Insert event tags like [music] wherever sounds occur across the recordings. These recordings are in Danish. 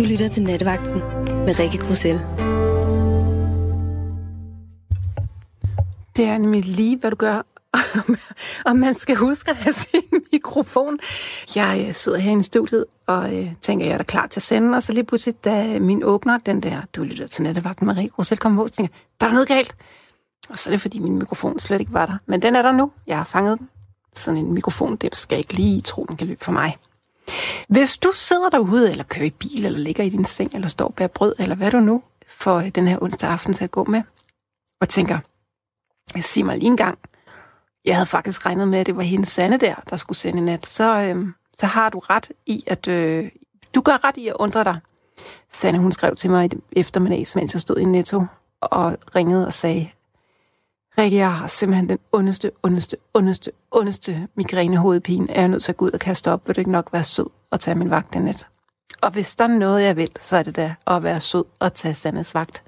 Du lytter til Nattevagten med Rikke Grussel. Det er nemlig lige, hvad du gør. [laughs] og man skal huske at have sin mikrofon. Jeg øh, sidder her i studiet og øh, tænker, jeg er da klar til at sende. Og så lige pludselig, da min åbner, den der, du lytter til nattevagten med Rikke Grussel, kommer på, tænker der er noget galt. Og så er det, fordi min mikrofon slet ikke var der. Men den er der nu. Jeg har fanget den. Sådan en mikrofon, det skal ikke lige tro, den kan løbe for mig. Hvis du sidder derude, eller kører i bil, eller ligger i din seng, eller står bag brød, eller hvad du nu får øh, den her onsdag aften til at gå med, og tænker, jeg siger mig lige en gang, jeg havde faktisk regnet med, at det var hendes Sande der, der skulle sende i nat, så, øh, så har du ret i, at øh, du gør ret i at undre dig. Sanne, hun skrev til mig i eftermiddags, mens jeg stod i Netto, og ringede og sagde, Rikke, jeg har simpelthen den ondeste, ondeste, ondeste, ondeste migrænehovedpine. Er jeg nødt til at gå ud og kaste op? Vil du ikke nok være sød og tage min vagt i nat? Og hvis der er noget, jeg vil, så er det da at være sød og tage Sandes vagt.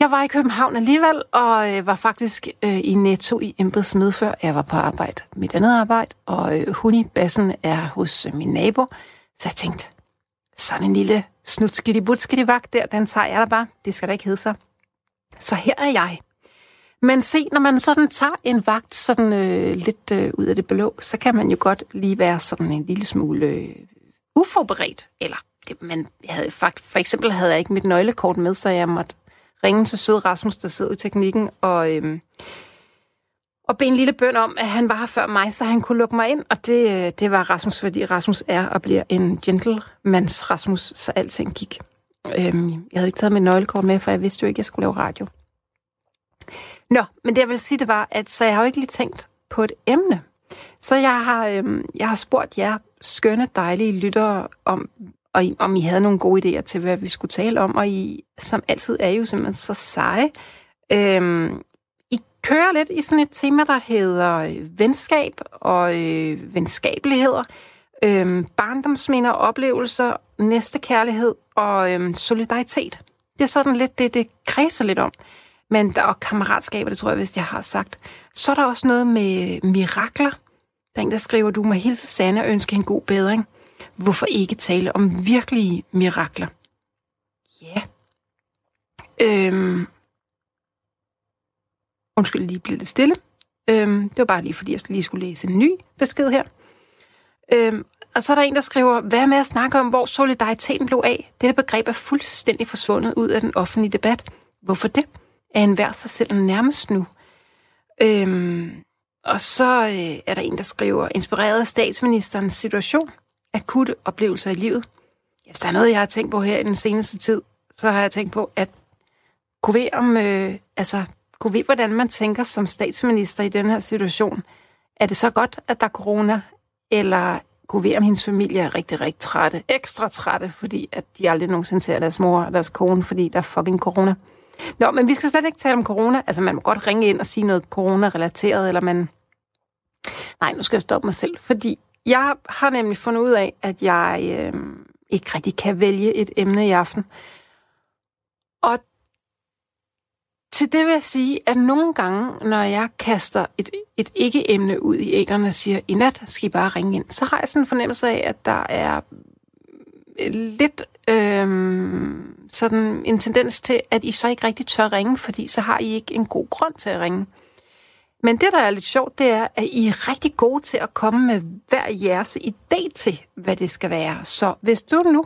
Jeg var i København alligevel, og øh, var faktisk øh, i Netto i embedsmed, før jeg var på arbejde. Mit andet arbejde, og øh, hun i bassen er hos øh, min nabo. Så jeg tænkte, sådan en lille snutskiddy butskiddy vagt der, den tager jeg da bare. Det skal da ikke hedde sig. Så her er jeg. Men se, når man sådan tager en vagt sådan øh, lidt øh, ud af det blå, så kan man jo godt lige være sådan en lille smule øh, uforberedt. Eller, det, man havde, for, for eksempel havde jeg ikke mit nøglekort med, så jeg måtte ringe til sød Rasmus, der sidder i teknikken, og, øh, og bede en lille bøn om, at han var her før mig, så han kunne lukke mig ind. Og det, øh, det var Rasmus, fordi Rasmus er og bliver en gentlemans Rasmus, så alting gik. Øh, jeg havde ikke taget mit nøglekort med, for jeg vidste jo ikke, at jeg skulle lave radio. Nå, men det jeg vil sige, det var, at så jeg har jo ikke lige tænkt på et emne. Så jeg har, øhm, jeg har spurgt jer skønne, dejlige lyttere om, og I, om I havde nogle gode idéer til, hvad vi skulle tale om, og I, som altid, er jo simpelthen så seje. Øhm, I kører lidt i sådan et tema, der hedder øh, venskab og øh, venskabeligheder, øhm, barndomsminder, oplevelser, næstekærlighed og øhm, solidaritet. Det er sådan lidt det, det kredser lidt om men der er kammeratskaber, det tror jeg, hvis jeg har sagt. Så er der også noget med mirakler. Der er en, der skriver, du må hilse Sanne og ønske en god bedring. Hvorfor ikke tale om virkelige mirakler? Ja. Øhm. Undskyld, lige blev lidt stille. Øhm, det var bare lige, fordi jeg lige skulle læse en ny besked her. Øhm, og så er der en, der skriver, hvad med at snakke om, hvor solidariteten blev af? Dette begreb er fuldstændig forsvundet ud af den offentlige debat. Hvorfor det? Af enhver sig selv nærmest nu. Øhm, og så øh, er der en, der skriver, inspireret af statsministerens situation, akutte oplevelser i livet. Hvis der er noget, jeg har tænkt på her i den seneste tid, så har jeg tænkt på, at kunne vi om, øh, altså, kunne vi, hvordan man tænker som statsminister i den her situation. Er det så godt, at der er corona, eller kunne vi om hendes familie er rigtig, rigtig trætte, ekstra trætte, fordi at de aldrig nogensinde ser deres mor og deres kone, fordi der er fucking corona. Nå, men vi skal slet ikke tale om corona. Altså, man må godt ringe ind og sige noget corona-relateret, eller man... Nej, nu skal jeg stoppe mig selv, fordi jeg har nemlig fundet ud af, at jeg øh, ikke rigtig kan vælge et emne i aften. Og til det vil jeg sige, at nogle gange, når jeg kaster et, et ikke-emne ud i ægerne og siger, i nat skal I bare ringe ind, så har jeg sådan en fornemmelse af, at der er lidt øh, sådan en tendens til, at I så ikke rigtig tør ringe, fordi så har I ikke en god grund til at ringe. Men det, der er lidt sjovt, det er, at I er rigtig gode til at komme med hver jeres idé til, hvad det skal være. Så hvis du nu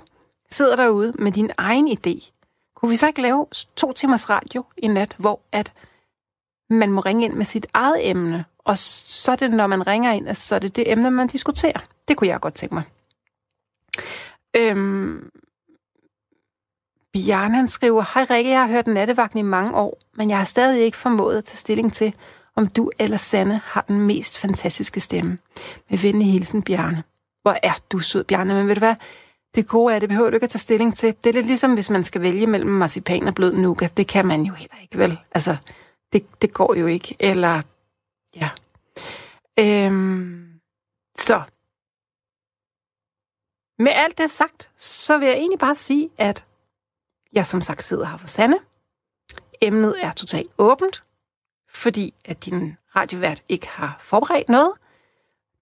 sidder derude med din egen idé, kunne vi så ikke lave to timers radio i nat, hvor at man må ringe ind med sit eget emne, og så er det, når man ringer ind, så er det det emne, man diskuterer. Det kunne jeg godt tænke mig. Øhm, Bjarne han skriver, Hej Rikke, jeg har hørt nattevagten i mange år, men jeg har stadig ikke formået at tage stilling til, om du eller Sanne har den mest fantastiske stemme. Med venlig hilsen, Bjarne. Hvor er du sød, Bjarne, men ved du hvad? Det gode er, det behøver du ikke at tage stilling til. Det er lidt ligesom, hvis man skal vælge mellem marcipan og blød nougat. Det kan man jo heller ikke, vel? Altså, det, det går jo ikke. Eller, ja. Øhm, så. Med alt det sagt, så vil jeg egentlig bare sige, at jeg som sagt sidder her for Sanne. Emnet er totalt åbent, fordi at din radiovært ikke har forberedt noget.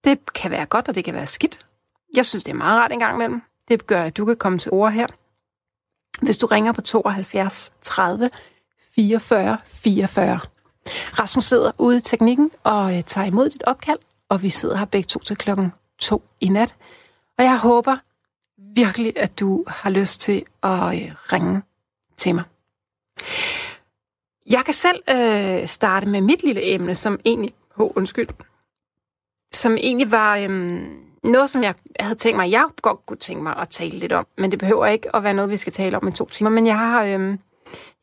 Det kan være godt, og det kan være skidt. Jeg synes, det er meget rart en gang imellem. Det gør, at du kan komme til ord her. hvis du ringer på 72 30 44 44. Rasmus sidder ude i teknikken og øh, tager imod dit opkald, og vi sidder her begge to til klokken to i nat. Og jeg håber virkelig, at du har lyst til at øh, ringe til mig. Jeg kan selv øh, starte med mit lille emne, som egentlig... Oh, undskyld. Som egentlig var øh, noget, som jeg havde tænkt mig, jeg godt kunne tænke mig at tale lidt om. Men det behøver ikke at være noget, vi skal tale om i to timer. Men jeg har, øh,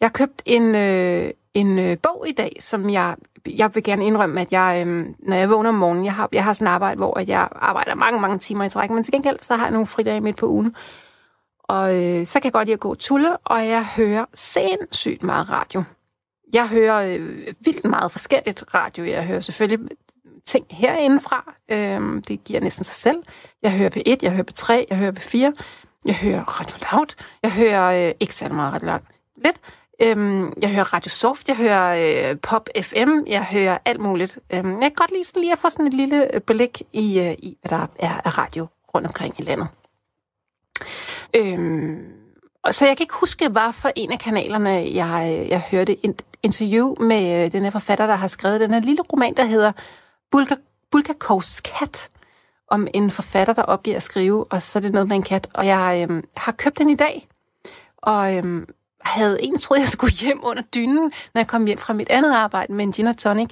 jeg har købt en, øh, en øh, bog i dag, som jeg, jeg vil gerne indrømme, at jeg, øh, når jeg vågner om morgenen, jeg har, jeg har sådan et arbejde, hvor jeg arbejder mange, mange timer i træk, men til gengæld så har jeg nogle fridage midt på ugen. Og øh, så kan jeg godt lide at gå tulle, og jeg hører sindssygt meget radio. Jeg hører øh, vildt meget forskelligt radio. Jeg hører selvfølgelig ting herindefra. Øh, det giver næsten sig selv. Jeg hører P1, jeg hører P3, jeg hører P4, jeg hører Radio Loud, jeg hører øh, ikke særlig meget Radio Loud, lidt. Øhm, jeg hører Radio Soft, jeg hører øh, Pop FM, jeg hører alt muligt. Øhm, jeg kan godt lide sådan lige at få sådan et lille øh, blik i, øh, i hvad der er af radio rundt omkring i landet. Øhm, og så jeg kan ikke huske, hvad for en af kanalerne, jeg, øh, jeg hørte et interview med øh, den her forfatter, der har skrevet den her lille roman, der hedder Bulga, Bulgakovs kat, om en forfatter, der opgiver at skrive, og så er det noget med en kat. Og jeg øh, har købt den i dag, og øhm, havde egentlig troet, jeg skulle hjem under dynen, når jeg kom hjem fra mit andet arbejde med en gin og tonic.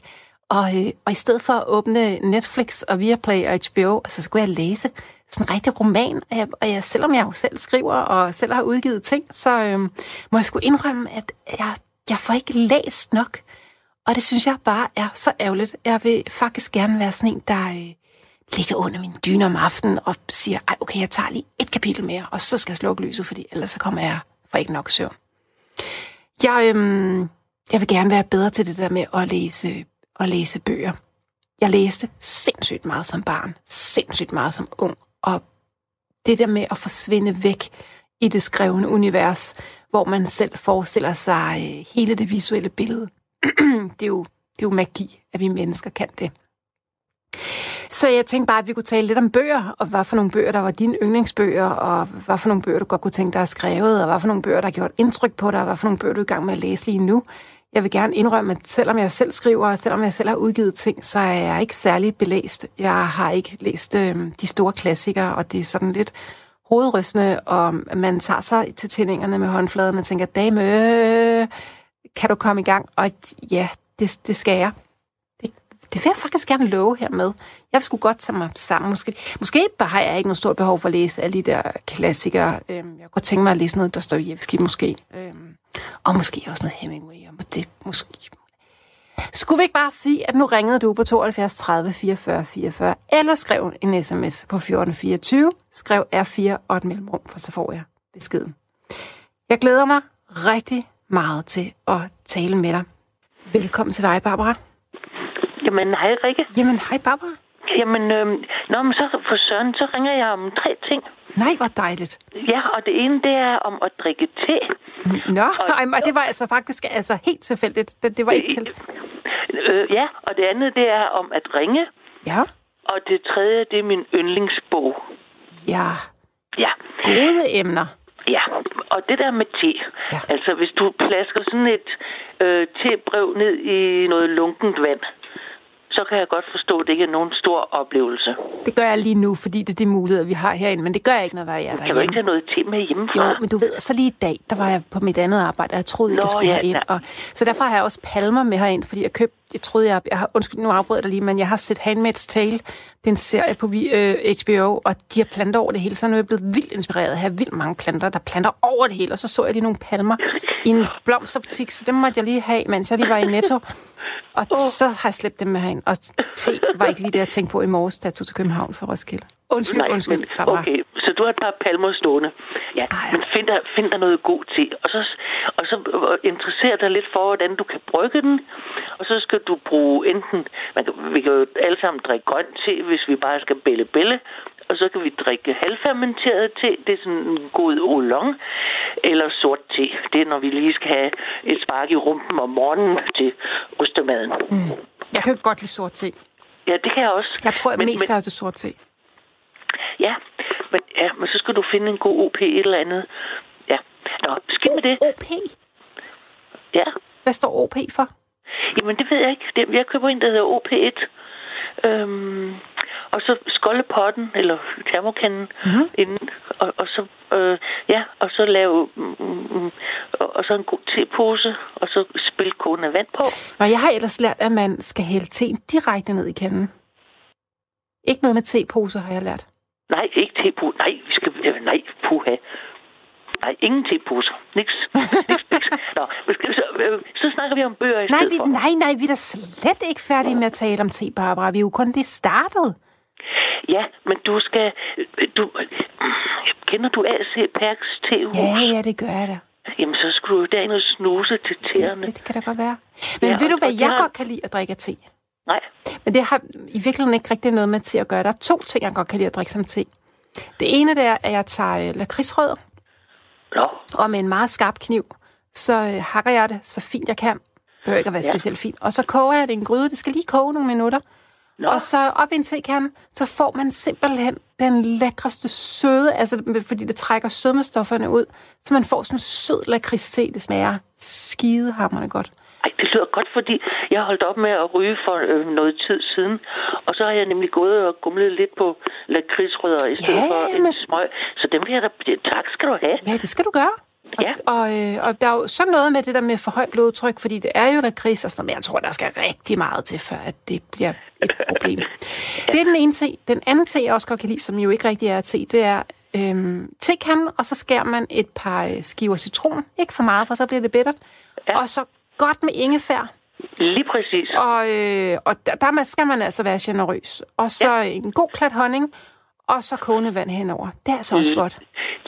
Og, øh, og i stedet for at åbne Netflix og Viaplay og HBO, så skulle jeg læse sådan en rigtig roman. Og, jeg, og jeg, selvom jeg jo selv skriver og selv har udgivet ting, så øh, må jeg skulle indrømme, at jeg, jeg får ikke læst nok. Og det synes jeg bare er så ærgerligt. Jeg vil faktisk gerne være sådan en, der øh, ligger under min dyne om aftenen og siger, Ej, okay, jeg tager lige et kapitel mere, og så skal jeg slukke lyset, fordi ellers så kommer jeg for ikke nok søvn. Jeg, øhm, jeg vil gerne være bedre til det der med at læse, at læse bøger. Jeg læste sindssygt meget som barn, sindssygt meget som ung, og det der med at forsvinde væk i det skrevne univers, hvor man selv forestiller sig øh, hele det visuelle billede, [clears throat] det, er jo, det er jo magi, at vi mennesker kan det. Så jeg tænkte bare, at vi kunne tale lidt om bøger, og hvad for nogle bøger, der var dine yndlingsbøger, og hvad for nogle bøger, du godt kunne tænke dig at skrevet, og hvad for nogle bøger, der har gjort indtryk på dig, og hvad for nogle bøger, du er i gang med at læse lige nu. Jeg vil gerne indrømme, at selvom jeg selv skriver, og selvom jeg selv har udgivet ting, så er jeg ikke særlig belæst. Jeg har ikke læst øh, de store klassikere, og det er sådan lidt hovedrystende, og man tager sig til tændingerne med håndfladen og tænker, dame, kan du komme i gang? Og ja, det, det skal jeg. Det vil jeg faktisk gerne love her med. Jeg skulle godt tage mig sammen. Måske, måske bare har jeg ikke noget stort behov for at læse alle de der klassikere. Øhm, jeg kunne godt tænke mig at læse noget Dostoyevsky måske. Øhm, og måske også noget Hemingway. Og det, måske. Skulle vi ikke bare sige, at nu ringede du på 72 30 44 44, eller skrev en sms på 1424, skrev R4 og et mellemrum, for så får jeg beskeden. Jeg glæder mig rigtig meget til at tale med dig. Velkommen til dig, Barbara. Jamen, hej Rikke. Jamen, hej Barbara. Jamen, øh, nå, men så for søren, så ringer jeg om tre ting. Nej, hvor dejligt. Ja, og det ene, det er om at drikke te. Nå, og, [laughs] ej, det var altså faktisk altså helt tilfældigt. Det, det var ikke til. Øh, ja, og det andet, det er om at ringe. Ja. Og det tredje, det er min yndlingsbog. Ja. Ja. Gode emner. Ja, og det der med te. Ja. Altså, hvis du plasker sådan et øh, tebrev ned i noget lunkent vand, så kan jeg godt forstå, at det ikke er nogen stor oplevelse. Det gør jeg lige nu, fordi det er de muligheder, vi har herinde, men det gør jeg ikke, når der er Kan derhjemme. du ikke have noget te med hjemmefra? Jo, men du ved, så lige i dag, der var jeg på mit andet arbejde, og jeg troede ikke, jeg skulle ja, ja. Og, så derfor har jeg også palmer med herind, fordi jeg købte, jeg troede, jeg, jeg har, undskyld, nu afbryder jeg dig lige, men jeg har set Handmaid's Tale, det er en serie på øh, HBO, og de har planter over det hele, så nu er jeg blevet vildt inspireret af at have vildt mange planter, der planter over det hele, og så så jeg lige nogle palmer i en [laughs] blomsterbutik, så dem måtte jeg lige have, mens jeg lige var i Netto. Og oh. så har jeg slæbt dem med herind, og te var ikke lige det, jeg tænkte på i morges, da jeg tog til København for Roskilde. Undskyld, Nej, undskyld, men, Barbara. okay, så du har et par palmer stående. Ja, Ej. men find dig, find dig noget god te, og så, og så øh, interesser dig lidt for, hvordan du kan brygge den, og så skal du bruge enten, man kan, vi kan jo alle sammen drikke grøn te, hvis vi bare skal bælle bælle, og så kan vi drikke halvfermenteret te, det er sådan en god oolong, eller sort te, det er når vi lige skal have et spark i rumpen om morgenen til ostemaden. Mm. Jeg kan jo godt lide sort te. Ja, det kan jeg også. Jeg tror, jeg Men- mest men- er til sort te. Ja, men, ja, men så skal du finde en god OP et eller andet. Ja, Nå, skidt med det. OP? Ja. Hvad står OP for? Jamen, det ved jeg ikke. Jeg køber en, der hedder OP1. Øhm, og så skoldepotten, eller termokanden, mm-hmm. inden, og, og så, øh, ja, og så lave, mm, mm, og, og så en god tepose, og så spille kogende vand på. Og jeg har ellers lært, at man skal hælde teen direkte ned i kanden. Ikke noget med teposer, har jeg lært. Nej, ikke tepose. Nej, vi skal, øh, nej, puha. Nej, ingen teposer. Niks. Niks, niks. Nå, skal, så, øh, så snakker vi om bøger i Nej, stedet vi, for. nej, nej, vi er da slet ikke færdige med at tale om te, Barbara. Vi er jo kun lige startet. Ja, men du skal... Du, kender du AC Perks tehus? Ja, ja, det gør jeg da. Jamen, så skulle du derind og snuse til tæerne. Det, det kan da godt være. Men Ja, ved du, hvad jeg har- godt kan lide at drikke te? Nej. Men det har i virkeligheden ikke rigtig noget med te at gøre. Der er to ting, jeg godt kan lide at drikke som te. Det ene det er, at jeg tager øh, lakridsrødder, Nå, og med en meget skarp kniv, så øh, hakker jeg det så fint jeg kan. Det behøver ikke at være Ja. specielt fint. Og så koger jeg det i en gryde. Det skal lige koge nogle minutter. Nå. Og så op i en tekande, så får man simpelthen den lækreste søde, altså fordi det trækker sødmestofferne ud, så man får sådan en sød lakridste. Det smager skidehammerende godt. Lyder godt, fordi jeg holdt op med at ryge for øh, noget tid siden. Og så har jeg nemlig gået og gumlet lidt på lakridsrødder i stedet Ja, for en men- smøg. Så dem vil jeg da... Tak skal du have. Ja, det skal du gøre. Og, Ja. og, øh, og der er jo sådan noget med det der med for højt blodtryk, fordi det er jo lakrids og sådan noget, men jeg tror, der skal rigtig meget til, før at det bliver et [laughs] problem. Det er den ene te. Den anden te, jeg også godt kan lide, som jo ikke rigtig er te, det er øhm, tekanden, og så skærer man et par øh, skiver citron. Ikke for meget, for så bliver det bittert. Ja. Og så godt med ingefær. Lige præcis. Og, øh, og der, der skal man altså være generøs. Og så ja. en god klat honning, og så kogende vand henover. Det er altså også Mm. godt.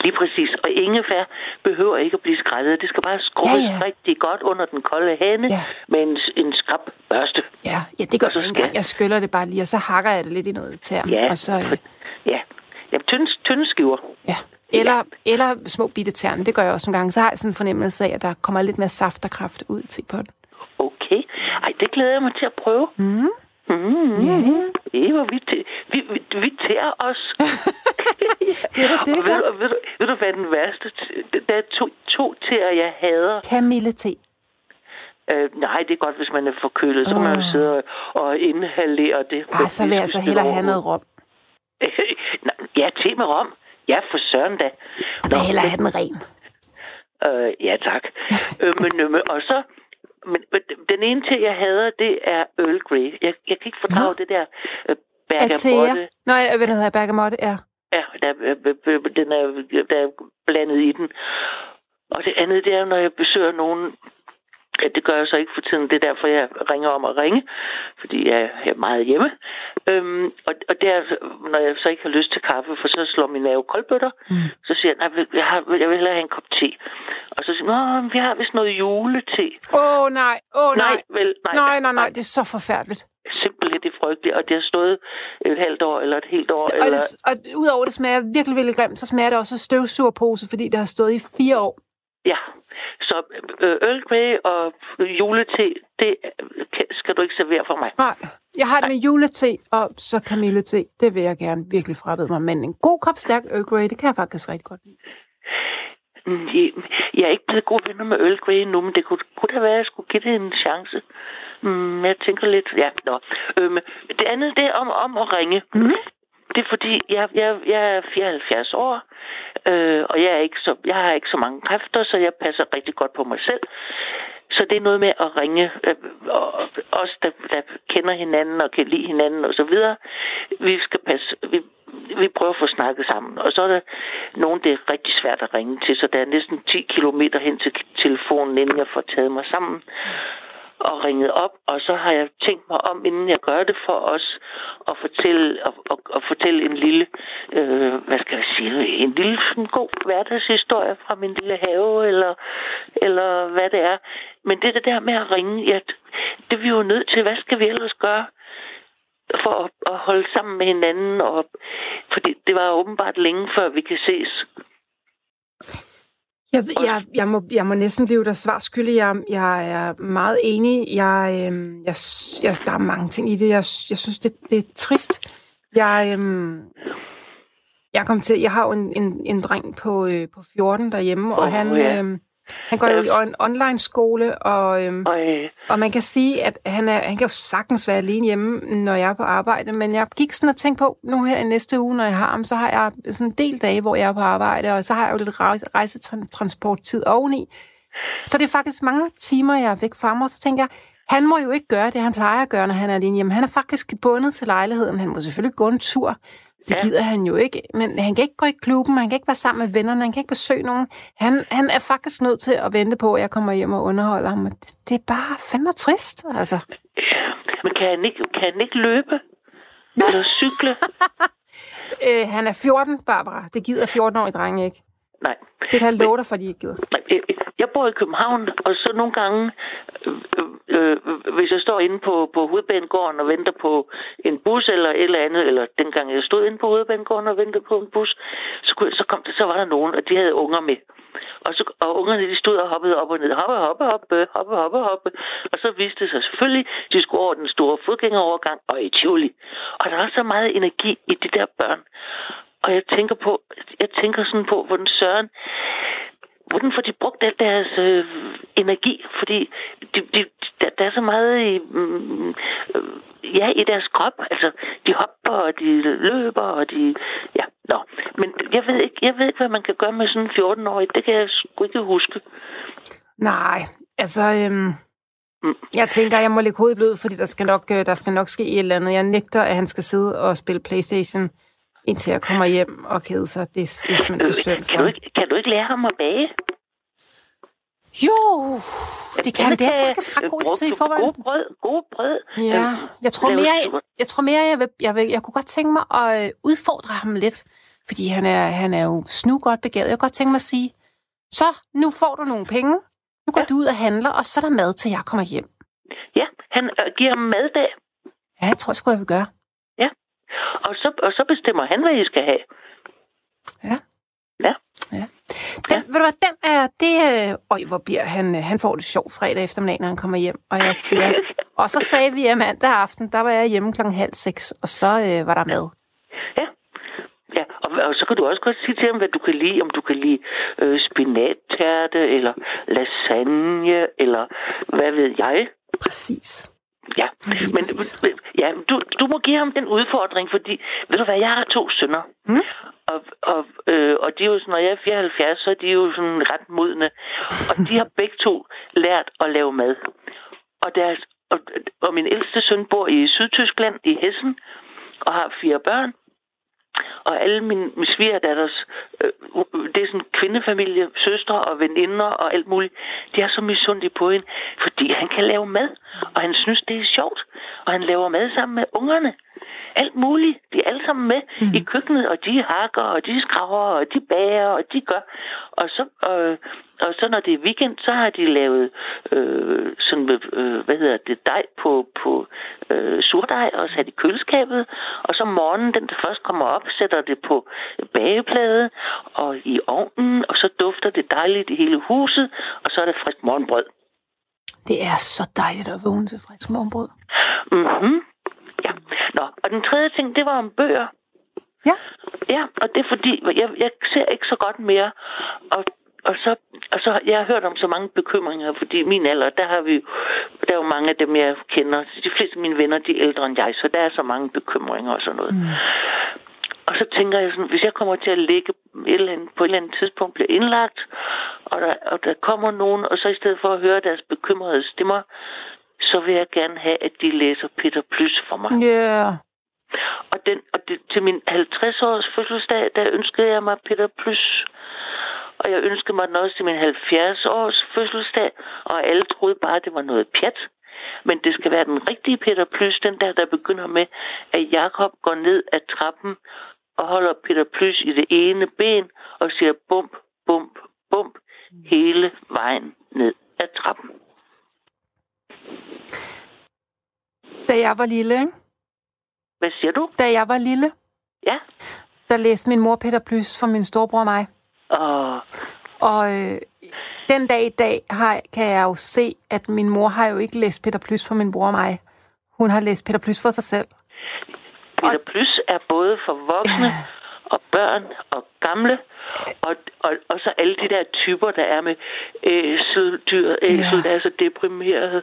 Lige præcis. Og ingefær behøver ikke at blive skrællet. Det skal bare skrues Ja, ja. rigtig godt under den kolde hane Ja. med en, en skrab børste. Ja, ja det gør jeg engang. Jeg skyller det bare lige, og så hakker jeg det lidt i noget tern. Ja, Og så, øh, ja. ja tynde, tynde skiver. ja. Eller, eller små bitte tern. Det gør jeg også nogle gange. Så har jeg sådan en fornemmelse af, at der kommer lidt mere saft og kraft ud til på den. Okay. Ej, det glæder jeg mig til at prøve. Mm. Mm. Ja, ja. Det var vi, til, vi, vi, vi tærer os. [laughs] Det er det, og det ved, og ved, ved du, hvad den værste... Der er to, to tæer, jeg hader. Kamille te. Øh, nej, det er godt, hvis man er forkølet. Så kan man jo sidde og, og inhalere det. Ej, så vil jeg altså hellere have noget rom. [laughs] Nej, ja, te med rom. Ja, for søren da. Jeg vil hellere have den ren. Øh, ja, tak. [laughs] øh, men, øh, og så... Men, men den ene te, jeg hader, det er Earl Grey. Jeg, jeg kan ikke fordrage Nå. det der øh, bergamotte. Nå, jeg ved, hvad hedder bergamotte, ja. Ja, der, øh, øh, øh, den er, der er blandet i den. Og det andet, det er, når jeg besøger nogen... Gør jeg så ikke for tiden. Det er derfor, jeg ringer om at ringe. Fordi jeg er meget hjemme. Øhm, og, og det er, når jeg så ikke har lyst til kaffe, for så slår min mave koldbøtter. Mm. Så siger jeg, nej, jeg, har, jeg vil hellere have en kop te. Og så siger jeg, vi har vist noget julete. Åh, oh, nej. Åh, oh, nej. Nej, vel, nej, Nej, nej, nej. Det er så forfærdeligt. Simpelthen det frygteligt. Og det har stået et halvt år eller et helt år. Og, eller, det, og udover det smager virkelig, virkelig grimt, så smager det også af støvsugerpose, fordi det har stået i fire år. Ja, så øh, Earl Grey og julete, det øh, skal du ikke servere for mig. Nej, jeg har det med julete og så kamillete. Det vil jeg gerne virkelig frabede mig. Men en god kop stærk Earl Grey, det kan jeg faktisk rigtig godt lide. Jeg, er ikke blevet gode venner med Earl Grey nu, men det kunne, kunne da være, at jeg skulle give det en chance. Mm, jeg tænker lidt, ja, nå. Øhm, det andet, det er om, om at ringe. Mm. Det er fordi, jeg, jeg, jeg er 74 år, øh, og jeg, er ikke så, jeg har ikke så mange kræfter, så jeg passer rigtig godt på mig selv. Så det er noget med at ringe, øh, og os, der, der kender hinanden og kan lide hinanden og så videre. Vi skal passe, vi, vi prøver at få snakket sammen. Og så er der nogen, det er rigtig svært at ringe til, så der er næsten 10 kilometer hen til telefonen, inden jeg får taget mig sammen og ringet op, og så har jeg tænkt mig om, inden jeg gør det for os, at fortælle, at, at, at fortælle en lille, øh, hvad skal jeg sige, en lille sådan god hverdagshistorie fra min lille have, eller, eller hvad det er. Men det, det der med at ringe, ja, det er vi jo nødt til. Hvad skal vi ellers gøre? for at, at holde sammen med hinanden, og, fordi det var åbenbart længe før vi kan ses. Jeg, jeg, jeg, må, jeg må næsten blive der svar skyldig. Jeg, jeg er meget enig. Jeg, øhm, jeg, jeg, der er mange ting i det. Jeg, jeg synes, det, det er trist. Jeg, øhm, jeg kom til, jeg har jo en, en, en dreng på, øh, på 14 derhjemme, og Åh, han, ja. øh, han går jo i en online skole, og, øh, Og, og man kan sige, at han, er, han kan jo sagtens være alene hjemme, når jeg er på arbejde, men jeg gik sådan og tænkte på, nu her i næste uge, når jeg har ham, så har jeg sådan en del dage, hvor jeg er på arbejde, og så har jeg jo lidt rejse, rejsetransporttid oveni. Så det er faktisk mange timer, jeg er væk fra mig, og så tænker jeg, han må jo ikke gøre det, han plejer at gøre, når han er alene hjemme. Han er faktisk bundet til lejligheden. Han må selvfølgelig gå en tur. Det Ja. gider han jo ikke. Men han kan ikke gå i klubben, han kan ikke være sammen med vennerne, han kan ikke besøge nogen. Han, han er faktisk nødt til at vente på, at jeg kommer hjem og underholder ham. Det, det er bare fandme trist, altså. ja. Men kan han ikke, kan han ikke løbe? Eller cykle? [laughs] Øh, han er 14, Barbara. Det gider 14-årige drenge ikke. Nej. Det kan jeg love dig, for de ikke gider. Nej, jeg- bor i København, og så nogle gange, øh, øh, øh, hvis jeg står inde på, på hovedbanegården og venter på en bus eller et eller andet, eller dengang jeg stod inde på hovedbanegården og ventede på en bus, så, kunne, så, kom det, så var der nogen, og de havde unger med. Og, så, og ungerne de stod og hoppede op og ned. Hoppe, hoppe, hoppe, hoppe, hoppe, hoppe. Og så viste det sig selvfølgelig, at de skulle over den store fodgængerovergang og i Tivoli. Og der var så meget energi i de der børn. Og jeg tænker på, jeg tænker sådan på, hvordan Søren, hvordan får de brugt al deres øh, energi? Fordi de, de, der, der er så meget i, mm, øh, ja, i deres krop. Altså, de hopper, og de løber, og de... Ja, nå. Men jeg ved ikke, jeg ved ikke hvad man kan gøre med sådan en 14-årig. Det kan jeg sgu ikke huske. Nej, altså... Øhm, Mm. jeg tænker, jeg må lægge hovedet blød, fordi der skal, nok, øh, der skal nok ske et eller andet. Jeg nægter, at han skal sidde og spille Playstation, indtil jeg kommer hjem og kede sig. Det, det er simpelthen for synd for Kan du, ikke, kan du ikke lære ham at bage? Jo, det kan det er kan- faktisk ret god tid i forvejen. God brød, god brød. Ja, Øh, jeg tror mere, jeg, jeg tror mere, jeg, vil, jeg, vil, jeg kunne godt tænke mig at øh, udfordre ham lidt, fordi han er, han er jo snu godt begavet. Jeg kunne godt tænke mig at sige, så nu får du nogle penge, nu går Ja. du ud og handler, og så er der mad, til jeg kommer hjem. Ja, han øh, giver ham maddag. Ja, jeg tror sgu, jeg vil gøre. Og så, og så bestemmer han, hvad I skal have. Den, ved du hvad, den er, det øj, hvor bliver han, øh, han får det sjovt fredag eftermiddag, når han kommer hjem, og jeg siger, [laughs] og så sagde vi, at mandag aften, der var jeg hjemme klokken halv seks, og så øh, var der mad. Ja. Ja, og, og så kan du også godt sige til ham, hvad du kan lide. Om du kan lide øh, spinattærte, eller lasagne, eller hvad ved jeg. Præcis. Ja, men ja, du, du må give ham den udfordring, fordi, ved du hvad, jeg har to sønner. Mm. Og, og, øh, og de er jo sådan, når jeg er 74, så er de jo sådan ret modne. Og de har begge to lært at lave mad. Og, deres, og, og min ældste søn bor i Sydtyskland, i Hessen, og har fire børn. Og alle mine, mine svigerdatters, øh, det er sådan en kvindefamilie, søstre og veninder og alt muligt, de er så misundelige på hende, fordi han kan lave mad, og han synes, det er sjovt. Og han laver mad sammen med ungerne. Alt muligt. De er alle sammen med mm. i køkkenet, og de hakker, og de skraver, og de bager, og de gør. Og så, øh, og så når det er weekend, så har de lavet øh, sådan, øh, hvad hedder det, dej på, på øh, surdej og sat i køleskabet. Og så morgenen, den der først kommer op, sætter det på bageplade og i ovnen, og så dufter det dejligt i hele huset, og så er der frisk morgenbrød. Det er så dejligt at vågne til frisk morgenbrød. Mhm. Ja. Nå, og den tredje ting, det var om bøger. Ja. Ja, og det er fordi, jeg, jeg ser ikke så godt mere. Og, og, så, og så, jeg har hørt om så mange bekymringer, fordi min alder, der har vi der er jo mange af dem, jeg kender. De fleste af mine venner, de er ældre end jeg, så der er så mange bekymringer og sådan noget. Mm. Og så tænker jeg sådan, hvis jeg kommer til at ligge et eller andet, på et eller andet tidspunkt, bliver indlagt, og der, og der kommer nogen, og så i stedet for at høre deres bekymrede stemmer, så vil jeg gerne have, at de læser Peter Plys for mig. Ja. Yeah. Og, den, og det, til min 50-års fødselsdag, der ønskede jeg mig Peter Plys. Og jeg ønskede mig den også til min 70-års fødselsdag, og alle troede bare, at det var noget pjat. Men det skal være den rigtige Peter Plys, den der, der begynder med, at Jakob går ned ad trappen og holder Peter Plys i det ene ben og siger bump, bump, bump hele vejen ned ad trappen. Da jeg var lille, ikke? Hvad siger du? Da jeg var lille, Ja? der læste min mor Peter Plys for min storebror og mig. Og Og øh, den dag i dag har, kan jeg jo se, at min mor har jo ikke læst Peter Plys for min bror og mig. Hun har læst Peter Plys for sig selv. Peter Plys er både for voksne [laughs] og børn og gamle, og, og, og så alle de der typer, der er med æseldyr, æsel, der er så deprimeret,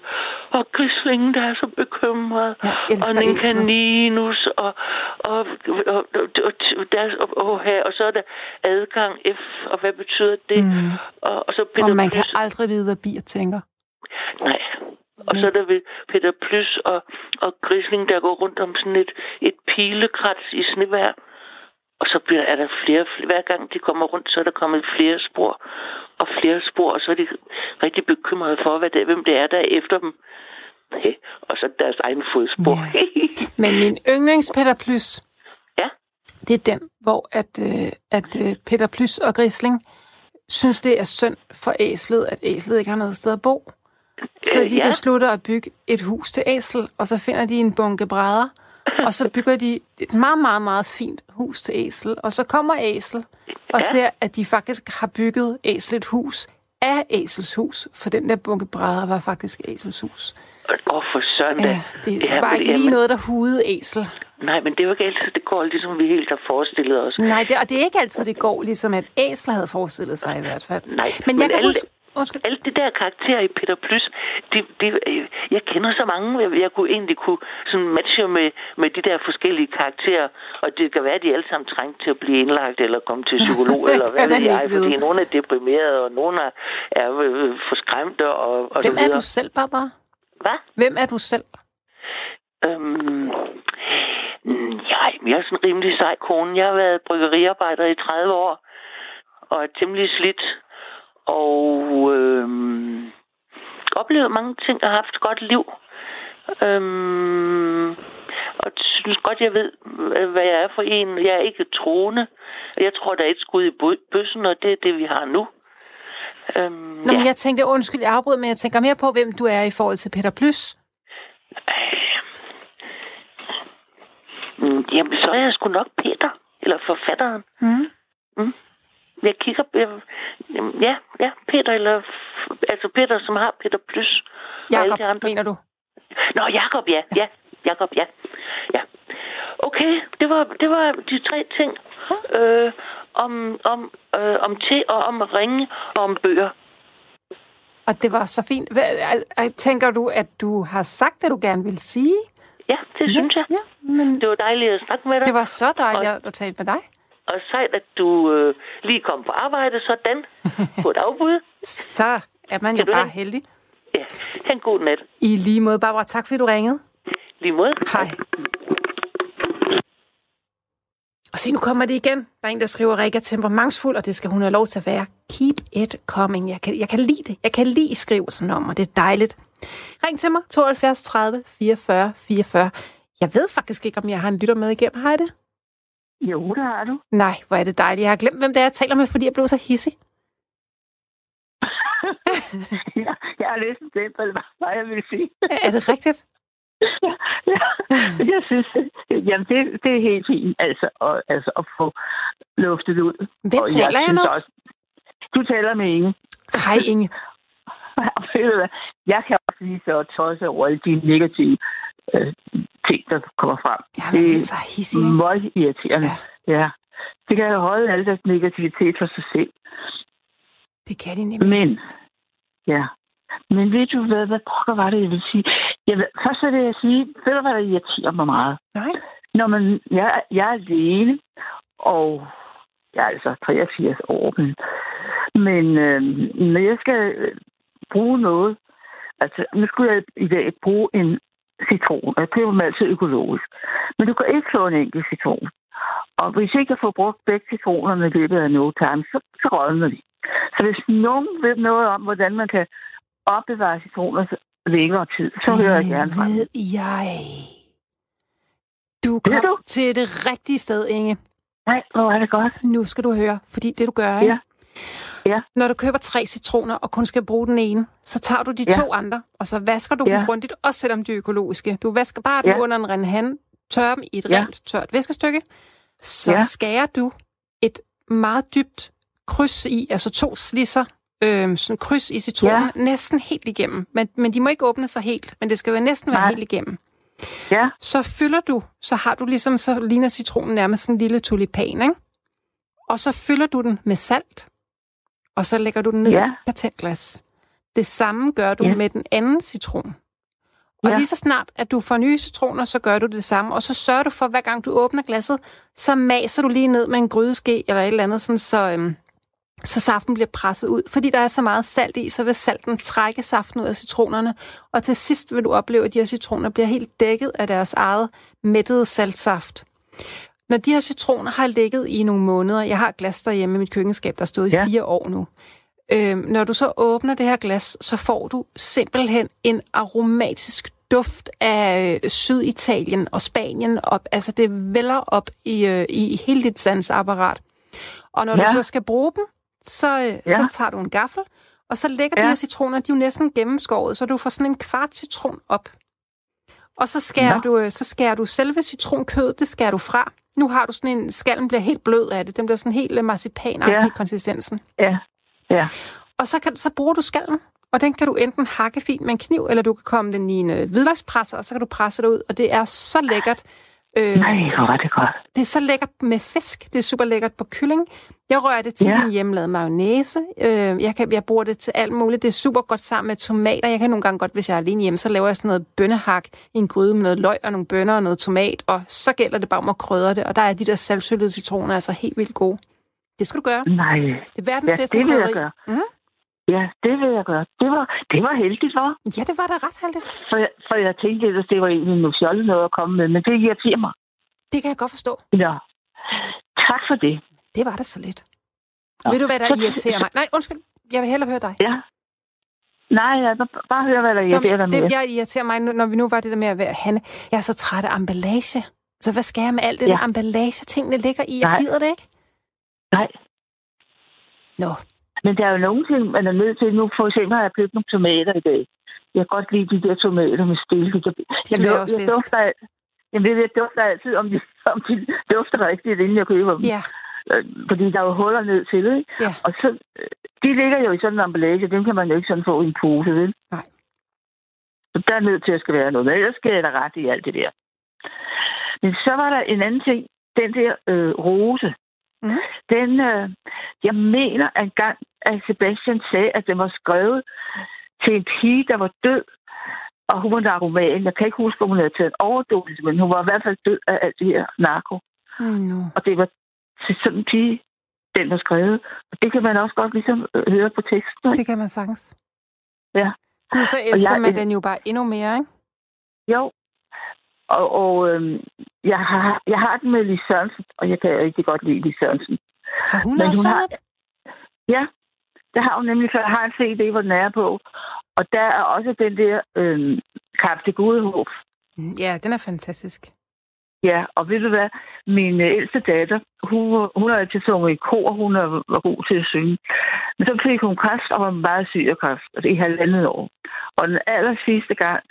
og grislingen, der er så bekymret, elsker og en kaninus, og, og, og, og, og, der, og, og, her, og så er der adgang F, og hvad betyder det? Mm. Og, og så Peter Og man kan Plys, aldrig vide, hvad bier tænker. nej. Og så er der ved Peter Plys og, og Grisling, der går rundt om sådan et, et pilekrats i snevær. Og så bliver, er der flere, hver gang de kommer rundt, så er der kommet flere spor og flere spor, og så er de rigtig bekymrede for, hvad det, hvem det er, der er efter dem. Hey, og så deres egen fodspor. Men min yndlings Peter Plys, ja, det er den, hvor at, øh, at øh, Peter Plys og Grisling synes, det er synd for æslet, at æslet ikke har noget sted at bo. Så Øh, de ja. beslutter at bygge et hus til æsel, og så finder de en bunke brædder, og så bygger de et meget, meget, meget fint hus til æsel. Og så kommer æsel og Ja. ser, at de faktisk har bygget æsel et hus af æsels hus, for den der bunke brædder var faktisk æsels hus. og for søren da. Ja, det Ja, var men- ikke lige jamen, noget, der hudede æsel. Nej, men det er jo ikke altid, det går ligesom vi helt har forestillet os. Nej, det, og det er ikke altid, det går, ligesom at æsler havde forestillet sig i hvert fald. Nej, men jeg men kan alle- huske... Undskyld. Alle de der karakterer i Peter Plys, de, de, øh, jeg kender så mange, jeg, jeg kunne egentlig kunne sådan matche med, med de der forskellige karakterer, og det kan være, at de alle sammen trængte til at blive indlagt eller komme til psykolog, [laughs] eller hvad ved jeg, fordi nogle er deprimerede, og nogle er, er øh, forskræmte, og, og Hvem er du selv, Barbara? Hvad? Hvem er du selv? Øhm, jeg, jeg er sådan en rimelig sej kone. Jeg har været bryggeriarbejder i 30 år, og er temmelig slidt. Og øhm, oplevet mange ting og haft et godt liv. Øhm, og synes godt, jeg ved, hvad jeg er for en. Jeg er ikke troende. Jeg tror, der er et skud i bø- bøssen, og det er det, vi har nu. Øhm, Nå, men jeg tænkte, undskyld, jeg afbryder, men jeg tænker mere på, hvem du er i forhold til Peter Plys. Mm, Jamen, så er jeg sgu nok Peter, eller forfatteren. Mm. Jeg kigger... Jeg, ja, ja, Peter, eller... Altså Peter, som har Peter Plus. Jakob, andre. mener du? Nå, Jakob, ja. Ja, Jakob, ja. Ja. Okay, det var, det var de tre ting. Øh, om, om, øh, om te og om ringe og om bøger. Og det var så fint. Hvad, tænker du, at du har sagt det, du gerne vil sige? Ja, det synes jeg. Ja, men Det var dejligt at snakke med dig. det var så dejligt Og- at tale med dig. Og sejt, at du øh, lige kom på arbejde sådan [laughs] på et afbud. Så er man jo Skal du bare have- heldig. Ja, ha' en god nat. I lige måde, Barbara. Tak fordi du ringede. Lige måde. Hej. Og se, nu kommer det igen. Der er en, der skriver, Rikke er temperamentsfuld, og det skal hun have lov til at være. Keep it coming. Jeg kan, jeg kan lide det. Jeg kan lide skrivelsen om, og det er dejligt. Ring til mig, 72 30 44 44. Jeg ved faktisk ikke, om jeg har en lytter med igennem. Jeg det? Jo, det har du. Nej, hvor er det dejligt. Jeg har glemt, hvem det er, jeg taler med, fordi jeg blev så hissig. [laughs] ja, jeg har næsten glemt, hvad jeg ville sige. Er det rigtigt? [laughs] ja, ja. [laughs] Jeg synes, jamen det, det er helt fint, altså, og, altså at få luftet ud. Hvem Og taler jeg synes med? Også, du taler med Inge. Hej, Inge. Jeg kan også lige så tosset over alle de negative øh, ting, der kommer frem. Ja, man det bliver så hissig. er meget irriterende. Ja. Ja. Det kan jo holde al deres negativitet for sig selv. Det kan de nemlig. Men, ja. Men ved du hvad, hvad pokker var det, jeg vil sige? Jeg vil, først vil jeg sige, ved du hvad, der irriterer mig meget? Nej. Når man, jeg, jeg er alene, og jeg er altså 83 år, men, men øh, når jeg skal bruge noget, altså nu skulle jeg i dag bruge en citron, jeg køber dem altid økologisk. Men du kan ikke få en enkelt citron. Og hvis ikke jeg får brugt begge citronerne i løbet af no time, så, så rådner de. Så hvis nogen ved noget om, hvordan man kan opbevare citroner længere tid, så hører jeg gerne fra Det ved jeg. Du kom du? til det rigtige sted, Inge. Nej, hvor er det godt. Nu skal du høre, fordi det du gør? Ja. Ja. Når du køber tre citroner og kun skal bruge den ene, så tager du de Ja. to andre, og så vasker du Ja. dem grundigt, også selvom de er økologiske. Du vasker bare dem Ja. under en rende hand, tørrer dem i et Ja. rent, tørt viskestykke. Så Ja. skærer du et meget dybt kryds i, altså to slisser, øh, sådan kryds i citronen, Ja. næsten helt igennem. Men, men de må ikke åbne sig helt, men det skal være næsten være Nej. helt igennem. Ja, Så fylder du, så har du ligesom, så ligner citronen nærmest sådan en lille tulipan, ikke? Og så fylder du den med salt, og så lægger du den ned Ja. i et patentglas. Det samme gør du Ja. med den anden citron. Og Ja. lige så snart, at du får nye citroner, så gør du det samme. Og så sørger du for, hver gang du åbner glasset, så maser du lige ned med en grydeske eller et eller andet, sådan, så, øhm, så saften bliver presset ud. Fordi der er så meget salt i, så vil salten trække saften ud af citronerne. Og til sidst vil du opleve, at de her citroner bliver helt dækket af deres eget mættede saltsaft. Når de her citroner har ligget i nogle måneder, jeg har glas derhjemme i mit køkkenskab, der stået i Ja. fire år nu. Øhm, når du så åbner det her glas, så får du simpelthen en aromatisk duft af øh, Syditalien og Spanien op. Altså det vælger op i, øh, i hele dit sansapparat. Og når ja. Ja. du så skal bruge dem, så, øh, Ja. så tager du en gaffel, og så lægger ja. de Ja. her citroner, de er jo næsten gennemskåret, så du får sådan en kvart citron op. Og så skærer, Nå. du, øh, så skærer du selve citronkødet, det skærer du fra. Nu har du sådan en, skallen bliver helt blød af det. Den bliver sådan helt øh, marcipanagtig Ja. i konsistensen. Ja. Ja. Og så, kan, så bruger du skallen, og den kan du enten hakke fint med en kniv, eller du kan komme den i en øh, hvidløgspresser, og så kan du presse det ud. Og det er så lækkert. Øh, Nej, hvor var det godt. det er så lækkert med fisk. Det er super lækkert på kylling. Jeg rører det til Ja. en hjemmelavet mayonnaise. Øh, jeg, kan, jeg bruger det til alt muligt. Det er super godt sammen med tomater. Jeg kan nogle gange godt, hvis jeg er alene hjemme, så laver jeg sådan noget bønnehak i en gryde med noget løg og nogle bønner og noget tomat. Og så gælder det bare om at krydre det. Og der er de der saltsøllede citroner altså helt vildt gode. Det skal du gøre. Nej. Det er verdens Ja, bedste det vil jeg gøre. Mm? Ja, det vil jeg gøre. Det var, det var heldigt, var. Ja, det var da ret heldigt. For, jeg- for jeg tænkte ellers, det var egentlig noget fjollet noget at komme med, men det irriterer mig. Det kan jeg godt forstå. Ja. Tak for det. Det var da så lidt. Nå. Ved du, hvad der Så- irriterer mig? Nej, undskyld. Jeg vil hellere høre dig. Ja. Nej, jeg vil bare høre, hvad der Nå, irriterer dig men det, jeg irriterer mig, nu- når vi nu var det der med at være Hanne. Jeg er så træt af emballage. Så hvad skal jeg med alt det Ja. der emballage, tingene ligger i? Jeg Nej. gider det ikke. Nej. Nå, Men der er jo nogle ting, man er nødt til. Nu for eksempel har jeg købt nogle tomater i dag. Jeg kan godt lide de der tomater med stilke. Jeg, jeg, jeg, også jeg, dufter, al- jeg, dufter altid, om de, om de dufter rigtigt, inden jeg køber dem. ja, Øh, Fordi der er jo huller ned til det. Ikke? ja. Og så, de ligger jo i sådan en emballage. Dem kan man jo ikke sådan få i en pose, vel? Nej. Så der er nødt til at skal være noget. Men ellers skal jeg da ret i alt det der. Men så var der en anden ting. Den der øh, rose. Mhm. Den, øh, jeg mener engang, at Sebastian sagde, at den var skrevet til en pige, der var død. Og hun var narkoman. Jeg kan ikke huske, om hun havde taget en overdosis, men hun var i hvert fald død af alt det her narko. Mm, no. Og det var til sådan en pige, den var skrevet. Og det kan man også godt ligesom øh, høre på teksten. Ikke? Det kan man sagtens. Ja. Gud, så elsker jeg- man den jo bare endnu mere, ikke? Jo. Og, og øhm, jeg, har, jeg har den med Lis Sørensen, og jeg kan rigtig godt lide Lis Sørensen. Har hun Men også hun har, ja, det har hun nemlig, for jeg har en CD, hvor den er på. Og der er også den der øhm, Kap til gode håb. Mm, Ja, den er fantastisk. Ja, og ved du hvad? Min øh, ældste datter, hun, hun har altid sunget i kor, hun er, var god til at synge. Men så fik hun kræft og var meget syg af kræft, er i halvandet år. Og den aller sidste gang,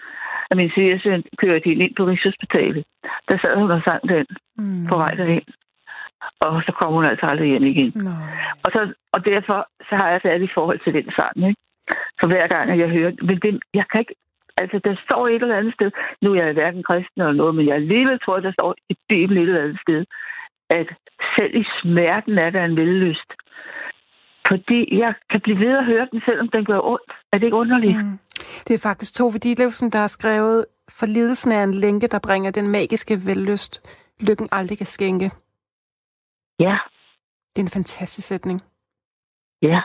at min svigersøn kørte hende ind på Rigshospitalet, der sad hun og sang den Mm. på vej derhen. Og så kom hun altså aldrig hjem igen. Og, så, og derfor så har jeg særligt forhold til den sang, ikke? Så hver gang, at jeg hører men det, jeg kan ikke, altså der står et eller andet sted, nu er jeg hverken kristen eller noget, men jeg alligevel tror, der står i Bibelen et eller andet sted, at selv i smerten er der en vellyst. Fordi jeg kan blive ved at høre den, selvom den gør ondt. Er det ikke underligt? Mm. Det er faktisk Tove Ditlevsen, der har skrevet, for lidelsen er en lænke, der bringer den magiske vellyst. Lykken aldrig kan skænke. Ja, Det er en fantastisk sætning. ja.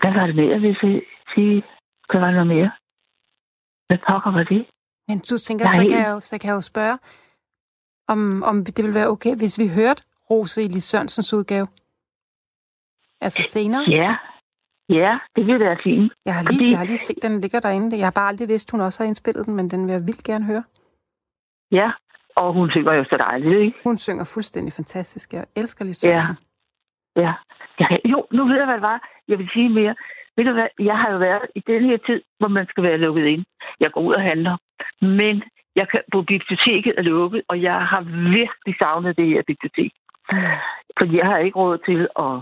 Hvad var det mere, hvis jeg sige? Hvad var der noget mere? Hvad pokker var det? Men du tænker, Nej. så kan, jeg jo, så kan jeg jo spørge, om, om det vil være okay, hvis vi hørte Rose i Lis Sørensens udgave. Altså senere. Ja, ja, det ville være fint. Jeg har lige, Fordi- jeg har lige set, den ligger derinde. Jeg har bare aldrig vidst, hun også har indspillet den, men den vil jeg vildt gerne høre. Ja, og hun synger jo så dejligt, ikke? Hun synger fuldstændig fantastisk. Jeg elsker Lis Ja. Ja. Kan, jo, nu ved jeg, hvad det var. Jeg vil sige mere. Ved du hvad, jeg har jo været i den her tid, hvor man skal være lukket ind. Jeg går ud og handler. Men jeg kan, på biblioteket er lukket, og jeg har virkelig savnet det her bibliotek. Mm. Fordi jeg har ikke råd til at,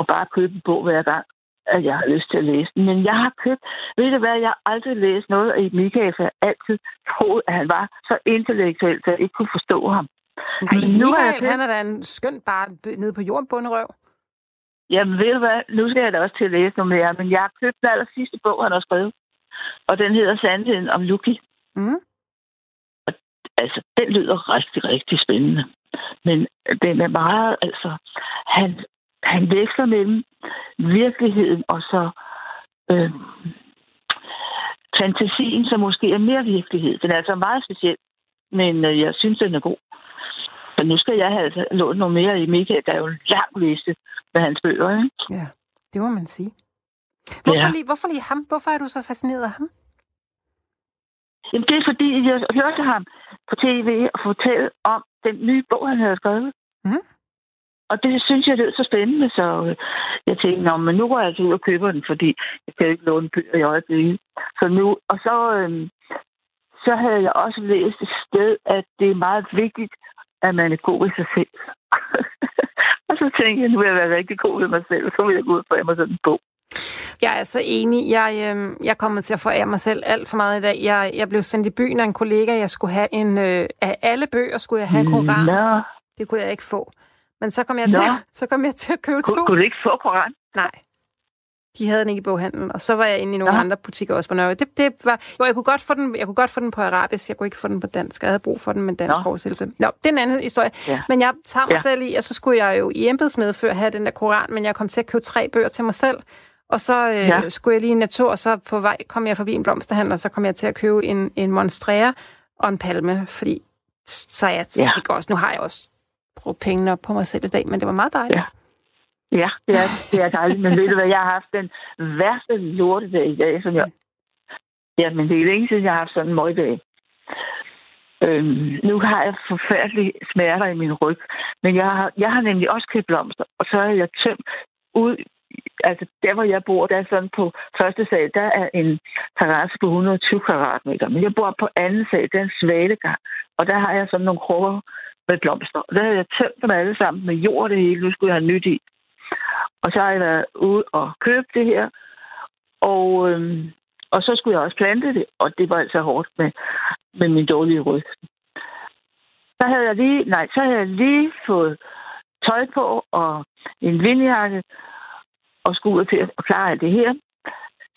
at bare købe en bog hver gang, at jeg har lyst til at læse den. Men jeg har købt, ved du hvad, jeg har aldrig læst noget af Michael, for jeg har altid troet, at han var så intellektuel, så jeg ikke kunne forstå ham. Men nu Michael, jeg... han er da en skøn bare nede på jorden bunderøv. Jamen ved du hvad, nu skal jeg da også til at læse noget mere, men jeg har købt den aller sidste bog, han har skrevet. Og den hedder Sandheden om Lucky. Mm. Og, altså, den lyder rigtig, rigtig spændende. Men den er meget, altså, han, han veksler mellem virkeligheden og så øh, fantasien, som måske er mere virkelighed. Den er altså meget speciel, men øh, jeg synes, den er god. Så nu skal jeg have altså lånt noget mere i Michael. Der er jo en lang liste med hans bøger, ikke? Ja, det må man sige. Hvorfor, ja. lige, hvorfor lige ham? Hvorfor er du så fascineret af ham? Jamen, det er fordi, jeg hørte ham på tv og fortælle om den nye bog, han havde skrevet. Mm. Og det synes jeg lød så spændende, så øh, jeg tænkte, Nå, men nu går jeg altså ud og køber den, fordi jeg kan ikke låne bøger i øjeblikket. Så nu, og så, øh, så havde jeg også læst et sted, at det er meget vigtigt, at man er god i sig selv. [laughs] og så tænkte jeg, nu vil jeg være rigtig god ved mig selv, og så vil jeg gå ud og få mig sådan en bog. Jeg er så enig. Jeg, øh, jeg kommer til at forære mig selv alt for meget i dag. Jeg, jeg blev sendt i byen af en kollega. Jeg skulle have en... Øh, af alle bøger skulle jeg have en koran. Det kunne jeg ikke få. Men så kom jeg, til, så kom jeg til at købe to. Kunne du ikke få koran? Nej. De havde den ikke i boghandlen, og så var jeg inde i nogle ja. andre butikker også på Nørre. Det, det var, jo, jeg kunne, godt få den, jeg kunne godt få den på arabisk, jeg kunne ikke få den på dansk. Jeg havde brug for den med dansk oversættelse. Nå, det er en anden historie. Ja. Men jeg tager mig ja. selv i, og så skulle jeg jo i embedsmedfør have den der koran, men jeg kom til at købe tre bøger til mig selv. Og så øh, ja. skulle jeg lige en natur, og så på vej kom jeg forbi en blomsterhandler, og så kom jeg til at købe en, en monstrea og en palme, fordi så jeg ja. tænker også, nu har jeg også bruge pengene op på mig selv i dag, men det var meget dejligt. Ja. Ja, det er, det er dejligt. Men ved du hvad, jeg har haft den værste lortedag i dag, som jeg... Ja, men det er længe siden, jeg har haft sådan en møgdag. Øhm, nu har jeg forfærdelige smerter i min ryg, men jeg har, jeg har nemlig også købt blomster, og så har jeg tømt ud altså der, hvor jeg bor, der er sådan på første sal, der er en terrasse på 120 kvadratmeter. Men jeg bor på anden sal, der er en svalegang. Og der har jeg sådan nogle krukker med blomster. Der har jeg tømt dem alle sammen med jord det hele. Nu skulle jeg have nyt i. Og så har jeg været ude og købe det her. Og, øhm, og så skulle jeg også plante det, og det var altså hårdt med, med min dårlige ryg. Så havde jeg lige, nej, så havde jeg lige fået tøj på og en vindjakke, og skulle ud til at klare alt det her,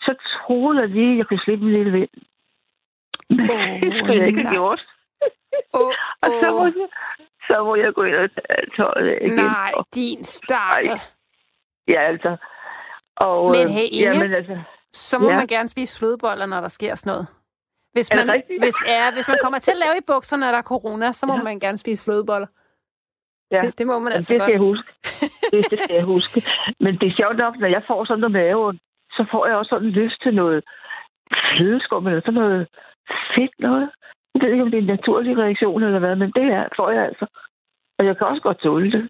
så troede jeg lige, at jeg kunne slippe en lille vind. Men oh, det skulle jeg ikke have gjort. Oh, [laughs] og så må, jeg, så må jeg gå ind og tage tøjet igen. Nej, og, din stakkel. Ja, altså. Og, men hey, Inge, jamen, altså, så må ja. man gerne spise flødeboller, når der sker sådan noget. Hvis man, hvis, ja, hvis man kommer til at lave i bukserne, når der er corona, så må ja. man gerne spise flødeboller. Ja. Det, det må man altså det godt. Skal jeg huske. Det, det skal jeg huske. Men det er sjovt nok, når jeg får sådan noget mave, så får jeg også sådan lyst til noget flødeskum eller sådan noget fedt noget. Jeg ved ikke, om det er en naturlig reaktion eller hvad, men det er, får jeg altså. Og jeg kan også godt tåle det.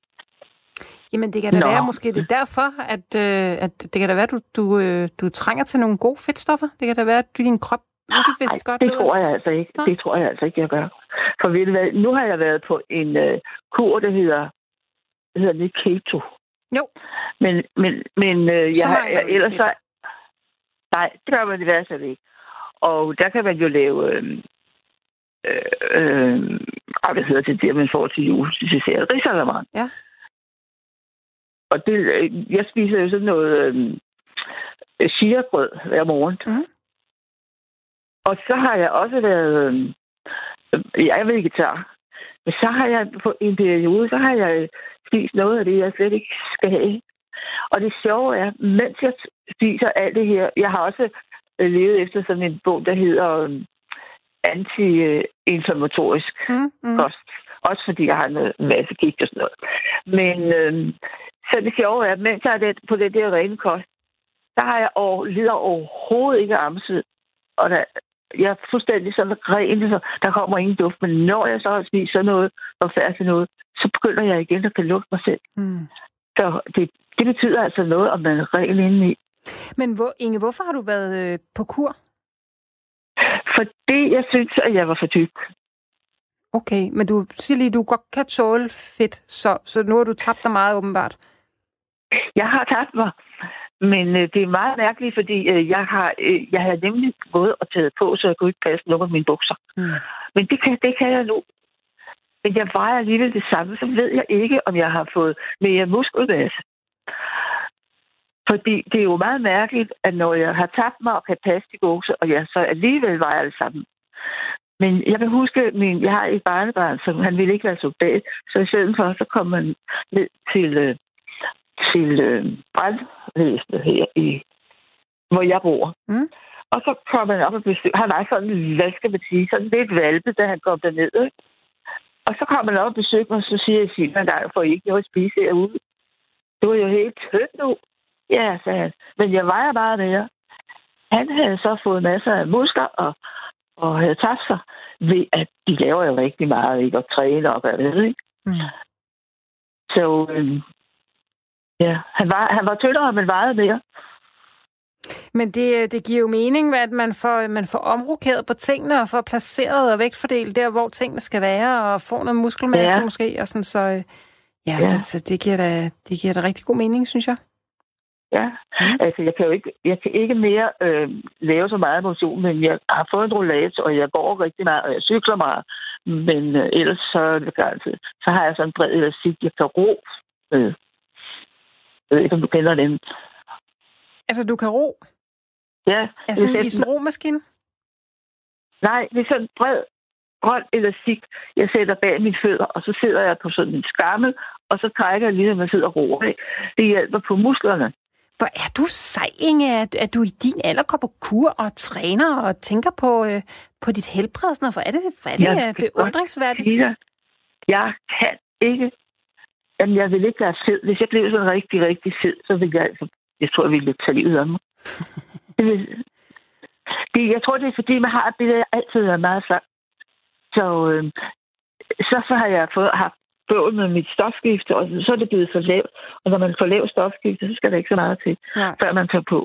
Jamen, det kan da Nå. være, måske det er derfor, at, øh, at det kan da være, at du, du, øh, du trænger til nogle gode fedtstoffer. Det kan da være, at din krop Nej, godt det tror jeg altså ikke. Nå. Det tror jeg altså ikke, jeg gør. For ved du hvad, nu har jeg været på en uh, kur, der hedder, det hedder det keto. Jo. Men, men, men uh, jeg, har, jeg, ellers så... Nej, det gør man i hvert fald ikke. Og der kan man jo lave... Øh, øh, øh, hvad hedder det, der man får til jul, til ser risalamande. Ja. Og det, øh, jeg spiser jo sådan noget øh, chia-brød hver morgen. Mm. Og så har jeg også været... Øh, jeg er vegetar. Men så har jeg på en periode, så har jeg spist noget af det, jeg slet ikke skal have. Og det sjove er, mens jeg spiser alt det her, jeg har også øh, levet efter sådan en bog, der hedder øh, anti-inflammatorisk mm, mm. kost. Også fordi jeg har en masse gigt og sådan noget. Men øh, så det sjove er, at mens jeg er det, på det der rene kost, så har jeg over, lider overhovedet ikke amsved. Og der, jeg er fuldstændig sådan ren, så der kommer ingen duft. Men når jeg så har spist sådan noget og færdig noget, så begynder jeg igen at kan lugte mig selv. Mm. Så det, det betyder altså noget, om man er ren indeni. Men hvor, Inge, hvorfor har du været øh, på kur? Fordi jeg synes, at jeg var for tyk. Okay, men du siger lige, at du godt kan tåle fedt, så, så nu har du tabt dig meget åbenbart. Jeg har tabt mig, men øh, det er meget mærkeligt, fordi øh, jeg har øh, jeg har nemlig gået og taget på, så jeg kunne ikke passe nogle af mine bukser. Mm. Men det kan, det kan jeg nu. Men jeg vejer alligevel det samme, så ved jeg ikke, om jeg har fået mere muskelmasse. Fordi det er jo meget mærkeligt, at når jeg har tabt mig og kan passe de bukser, og jeg så alligevel vejer det samme. Men jeg kan huske, min, jeg har et barnebarn, som han ville ikke være soldat, så i stedet for, så kom man ned til, øh, til øh, brandvæsenet her i, hvor jeg bor. Mm. Og så kom han op og besøgte. Han var sådan, hvad skal man sige, sådan lidt valpe, da han kom derned. Ikke? Og så kom han op og besøgte mig, og så siger jeg til ham, der får I ikke noget at spise herude. Det var jo helt tødt nu. Ja, sagde han. Men jeg vejer bare mere. Han havde så fået masser af muskler og, og havde tabt sig ved, at de laver jo rigtig meget, ikke? Og træner og hvad ved, ikke? Mm. Så øhm, ja, han var, han var tyndere, men vejede mere. Men det, det giver jo mening, at man får, man får omrokeret på tingene og får placeret og vægtfordelt der, hvor tingene skal være, og får noget muskelmasse Ja. måske. Og sådan, så øh, ja, ja. Ja. Så, så det, giver da, det giver da rigtig god mening, synes jeg. Ja, Mm. altså jeg kan jo ikke, jeg kan ikke mere øh, lave så meget motion, men jeg har fået en rollator, og jeg går rigtig meget, og jeg cykler meget. Men øh, ellers så, garanteret. så har jeg sådan en bred elastik, jeg kan ro med. Jeg ved ikke, om du kender den. Altså, du kan ro. Ja, Altså, i sådan en romaskine. nej, det er sådan en bred grøn elastik, jeg sætter bag mine fødder, og så sidder jeg på sådan en skammel, og så trækker jeg lige, når man sidder og roer. Det hjælper på musklerne. Hvor er du sej, Inge, at, at du i din alder går på kur og træner og tænker på, øh, på dit helbred. og Sådan noget. Hvor er det, hvor er det Jeg godt beundringsværdigt? dig, jeg kan ikke... Jamen, jeg vil ikke være fed. Hvis jeg blev sådan rigtig, rigtig fed, så ville jeg altså... Jeg tror, jeg ville tage livet af mig. [laughs] det jeg tror, det er fordi, man har det der altid været meget slank. Så, øh, så, så har jeg fået, haft bøvl med mit stofskifte, og så er det blevet for lavt. Og når man får lavt stofskifte, så skal der ikke så meget til, Ja. før man tager på.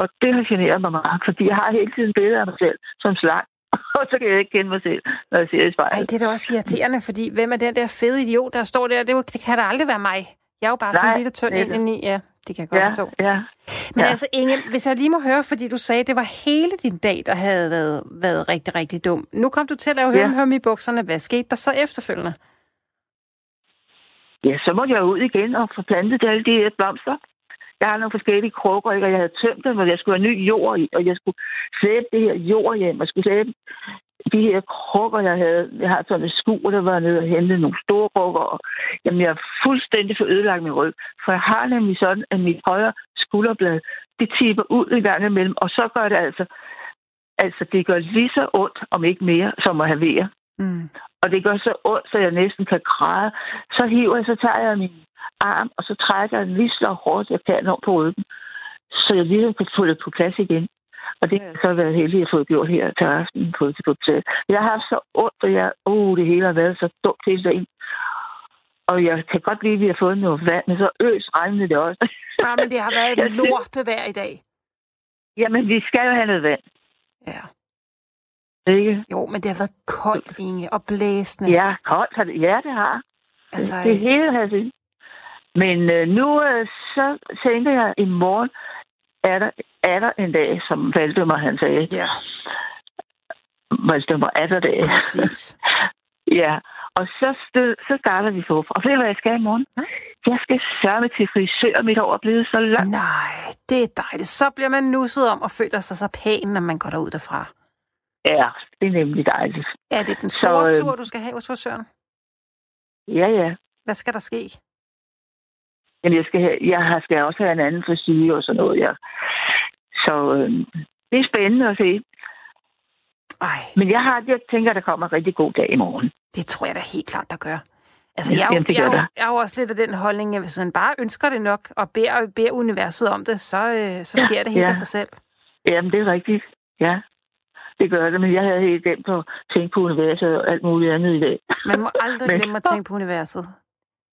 Og det har generet mig meget, fordi jeg har hele tiden billeder af mig selv som slank. [laughs] Og så kan jeg ikke kende mig selv, når jeg ser i Ej, spejlet. det er da også irriterende, fordi hvem er den der fede idiot, der står der? Det, kan da aldrig være mig. Jeg er jo bare sådan Nej, lidt og tynd indeni. Ja, det kan jeg godt Ja, forstå. ja. Men ja. altså, Inge, hvis jeg lige må høre, fordi du sagde, at det var hele din dag, der havde været, været rigtig, rigtig dum. Nu kom du til at lave Ja. høm i bukserne. Hvad skete der så efterfølgende? Ja, så måtte jeg ud igen og få plantet alle de her blomster. Jeg har nogle forskellige krukker, ikke? og jeg havde tømt dem, og jeg skulle have ny jord i, og jeg skulle sæbe det her jord hjem, og skulle sæbe de her krukker, jeg havde. Jeg har sådan et skur, der var nede og hente nogle store krukker, og jamen, jeg er fuldstændig for ødelagt min ryg. For jeg har nemlig sådan, at mit højre skulderblad, det tipper ud i gang imellem, og så gør det altså, altså det gør lige så ondt, om ikke mere, som at have vejer. Mm. Og det gør så ondt, så jeg næsten kan græde. Så hiver jeg, så tager jeg min arm, og så trækker jeg den lige så hårdt, jeg kan over på ryggen. Så jeg lige kan få det på plads igen. Og det har jeg så været heldig at få gjort her til aften på til hotel. Jeg har haft så ondt, og jeg, oh, det hele har været så dumt hele dagen. Og jeg kan godt lide, at vi har fået noget vand, men så øs regnede det også. Ja, men det har været [laughs] et lorte vejr i dag. Jamen, vi skal jo have noget vand, Ja. Ikke? Jo, men det har været koldt, Inge, og blæsende. Ja, koldt har det. Ja, det har. Altså, det hele har det. Men øh, nu øh, så tænker jeg, i morgen er der, er der en dag, som Valdemar han sagde. ja, Valdemar er der dag. præcis. [laughs] ja, og så, stød, så starter vi forfra. Og ved du, hvad jeg skal i morgen? Nej. Jeg skal sørge til frisør, mit hår er blevet så langt. Nej, det er dejligt. Så bliver man nusset om og føler sig så pæn, når man går derud derfra. Ja, det er nemlig dejligt. Er det den Så, store øh, tur, du skal have hos frisøren? Ja, ja. Hvad skal der ske? Jamen, jeg skal, have, jeg har- skal også have en anden frisyr og sådan noget. Ja. Så øh, det er spændende at se. Ej, Men jeg har, jeg tænker, der kommer en rigtig god dag i morgen. det tror jeg da helt klart, der gør. Altså, jeg, jo- jamen, det jeg, der. jeg er jo også lidt af den holdning, at hvis man bare ønsker det nok, og beder, beder universet om det, så, øh, så Ja, sker det helt ja. af sig selv. Jamen, det er rigtigt. Ja, det gør det. Men jeg havde helt glemt at tænke på universet og alt muligt andet i dag. Man må aldrig [laughs] Men- glemme at tænke på universet.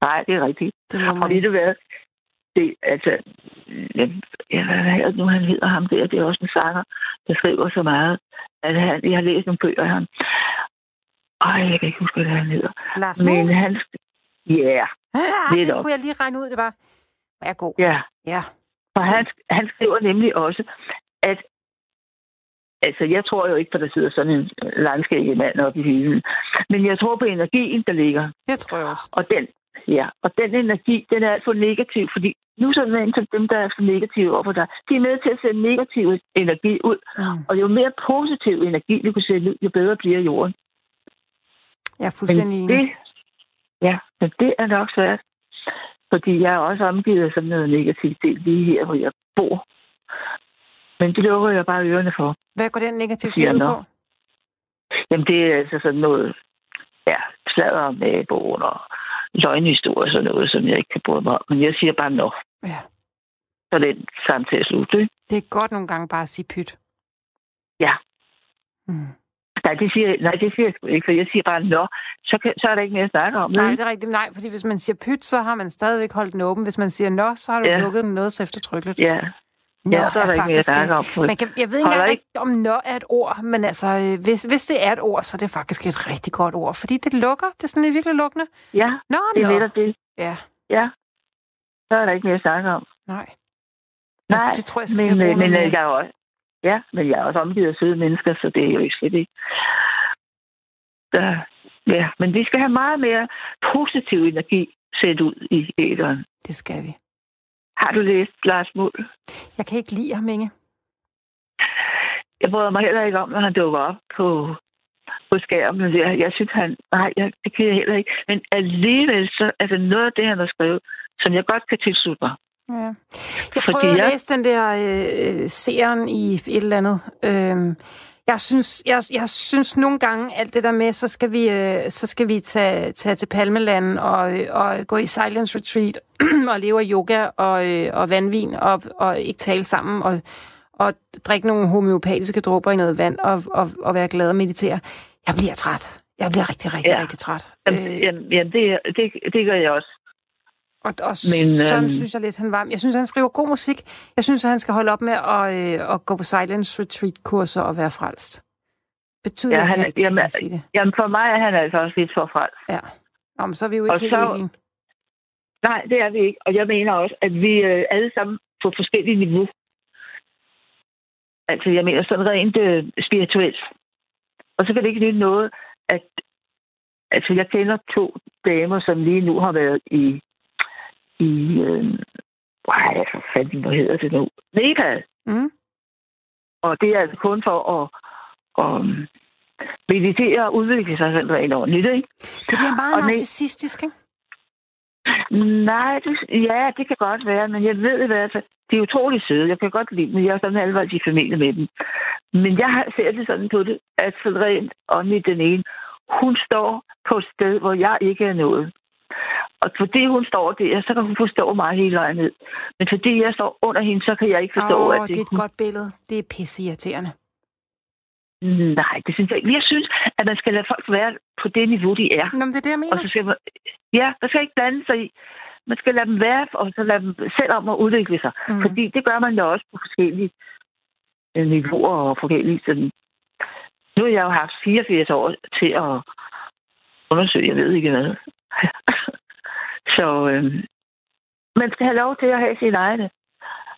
Nej, det er rigtigt. Det må Og man. ved du hvad? Det, altså, jeg, jeg, hvad nu, han hedder ham der? Det er også en sanger, der skriver så meget. At han, jeg har læst nogle bøger af ham. Ej, jeg kan ikke huske, hvad han hedder. Lars Men han... Ja, [laughs] yeah, ah, det netop. kunne jeg lige regne ud, det var. Hvor er god. ja. Ja. For han, han skriver nemlig også, at Altså, jeg tror jo ikke, at der sidder sådan en langskægget mand oppe i hylden. Men jeg tror på energien, der ligger. Det tror jeg også. Og den, ja, og den energi, den er alt for negativ, fordi nu så er til dem, der er for negative overfor dig. De er med til at sende negativ energi ud. Mm. Og jo mere positiv energi, vi kunne sende ud, jo bedre bliver jorden. Jeg er fuldstændig Men det, ja, men det er nok svært. Fordi jeg er også omgivet af sådan noget negativitet lige her, hvor jeg bor. Men det lukker jeg bare ørerne for. Hvad går den negative side nå. på? Jamen, det er altså sådan noget, ja, sladder om naboen og løgnhistorie og sådan noget, som jeg ikke kan bruge mig om. Men jeg siger bare nå. Ja. Så er det samtale slut, ikke? Det er godt nogle gange bare at sige pyt. Ja. Mm. Nej, det siger, nej, det siger jeg sgu ikke, for jeg siger bare nå. Så, kan, så er der ikke mere at snakke om. Nej, det er rigtigt. Nej, fordi hvis man siger pyt, så har man stadigvæk holdt den åben. Hvis man siger nå, så har du Ja. lukket den noget så eftertrykkeligt. Ja, Nå ja, så er der ikke mere snakke øh, om. Man kan, jeg ved ikke engang, ikke- om nå er et ord, men altså, øh, hvis, hvis det er et ord, så er det faktisk et rigtig godt ord, fordi det lukker. Det er sådan virkelig lukkende. ja, Nå, det er nå. netop det. Ja, Ja. Så er der ikke mere at snakke om. nej. Nej, Altså, det tror jeg skal til at men, øh, men øh, jeg er også, ja, men jeg er også omgivet af søde mennesker, så det er jo ikke slet ikke. Så, ja, men vi skal have meget mere positiv energi sendt ud i æderen. Det skal vi. Har du læst Lars Muhl? Jeg kan ikke lide ham, Inge. Jeg bryder mig heller ikke om, når han dukker op på, på skærmen. Jeg, jeg synes, han... Nej, jeg, det kan jeg heller ikke. Men alligevel så er det noget af det, han har skrevet, som jeg godt kan tilslutte mig. Ja. Jeg Fordi prøvede at jeg- læse den der øh, serien i et eller andet. Øhm, jeg synes, jeg, jeg synes nogle gange, alt det der med, så skal vi, øh, så skal vi tage, tage til Palmeland og, øh, og gå i silence retreat [clears throat] og leve af yoga og, øh, og vandvin og, og ikke tale sammen og, og drikke nogle homeopatiske dråber i noget vand og, og, og være glad og meditere. Jeg bliver træt. Jeg bliver rigtig, rigtig, Ja. rigtig træt. Jamen, Øh, jamen, jamen det, det, det gør jeg også. Og, og Men, sådan øhm, synes jeg lidt, han var. Jeg synes, han skriver god musik. Jeg synes, at han skal holde op med at, øh, at gå på silence retreat-kurser og være frelst. Betyder Ja, han- han, ikke, jamen, at sige det. Jamen, for mig er han altså også lidt for frelst. Ja. Nå, men så er vi jo ikke Og helt så- enige. Nej, det er vi ikke. Og jeg mener også, at vi øh, alle sammen på forskellige niveau. Altså, jeg mener sådan rent øh, spirituelt. Og så kan det ikke nytte noget, at... Altså, jeg kender to damer, som lige nu har været i... i øh, ej, hvad fanden, hvad hedder det nu? Nepal. Mm. Og det er altså kun for at, at meditere og udvikle sig selv rent ordentligt, ikke? Det bliver meget Og narcissistisk, ikke? Nej, det, ja, det kan godt være, men jeg ved i hvert fald, de er utrolig søde. Jeg kan godt lide dem. Jeg er sådan halvvejs i familie med dem. Men jeg ser det sådan på det, at så rent åndeligt den ene, hun står på et sted, hvor jeg ikke er nået. Og fordi hun står der, så kan hun forstå mig hele vejen ned. Men fordi jeg står under hende, så kan jeg ikke forstå, Åh, at det er et godt billede. Det er pisseirriterende. Nej, det synes jeg ikke. Jeg synes, at man skal lade folk være på det niveau, de er. Nå, men det er det, jeg mener. Og så skal man, ja, der skal ikke blande sig i. Man skal lade dem være, og så lade dem selv om at udvikle sig. Mm. Mm. Fordi det gør man jo også på forskellige øh, niveauer og forskellige sådan. Nu har jeg jo haft 84 år til at undersøge, jeg ved ikke hvad. Så øh, man skal have lov til at have sine egne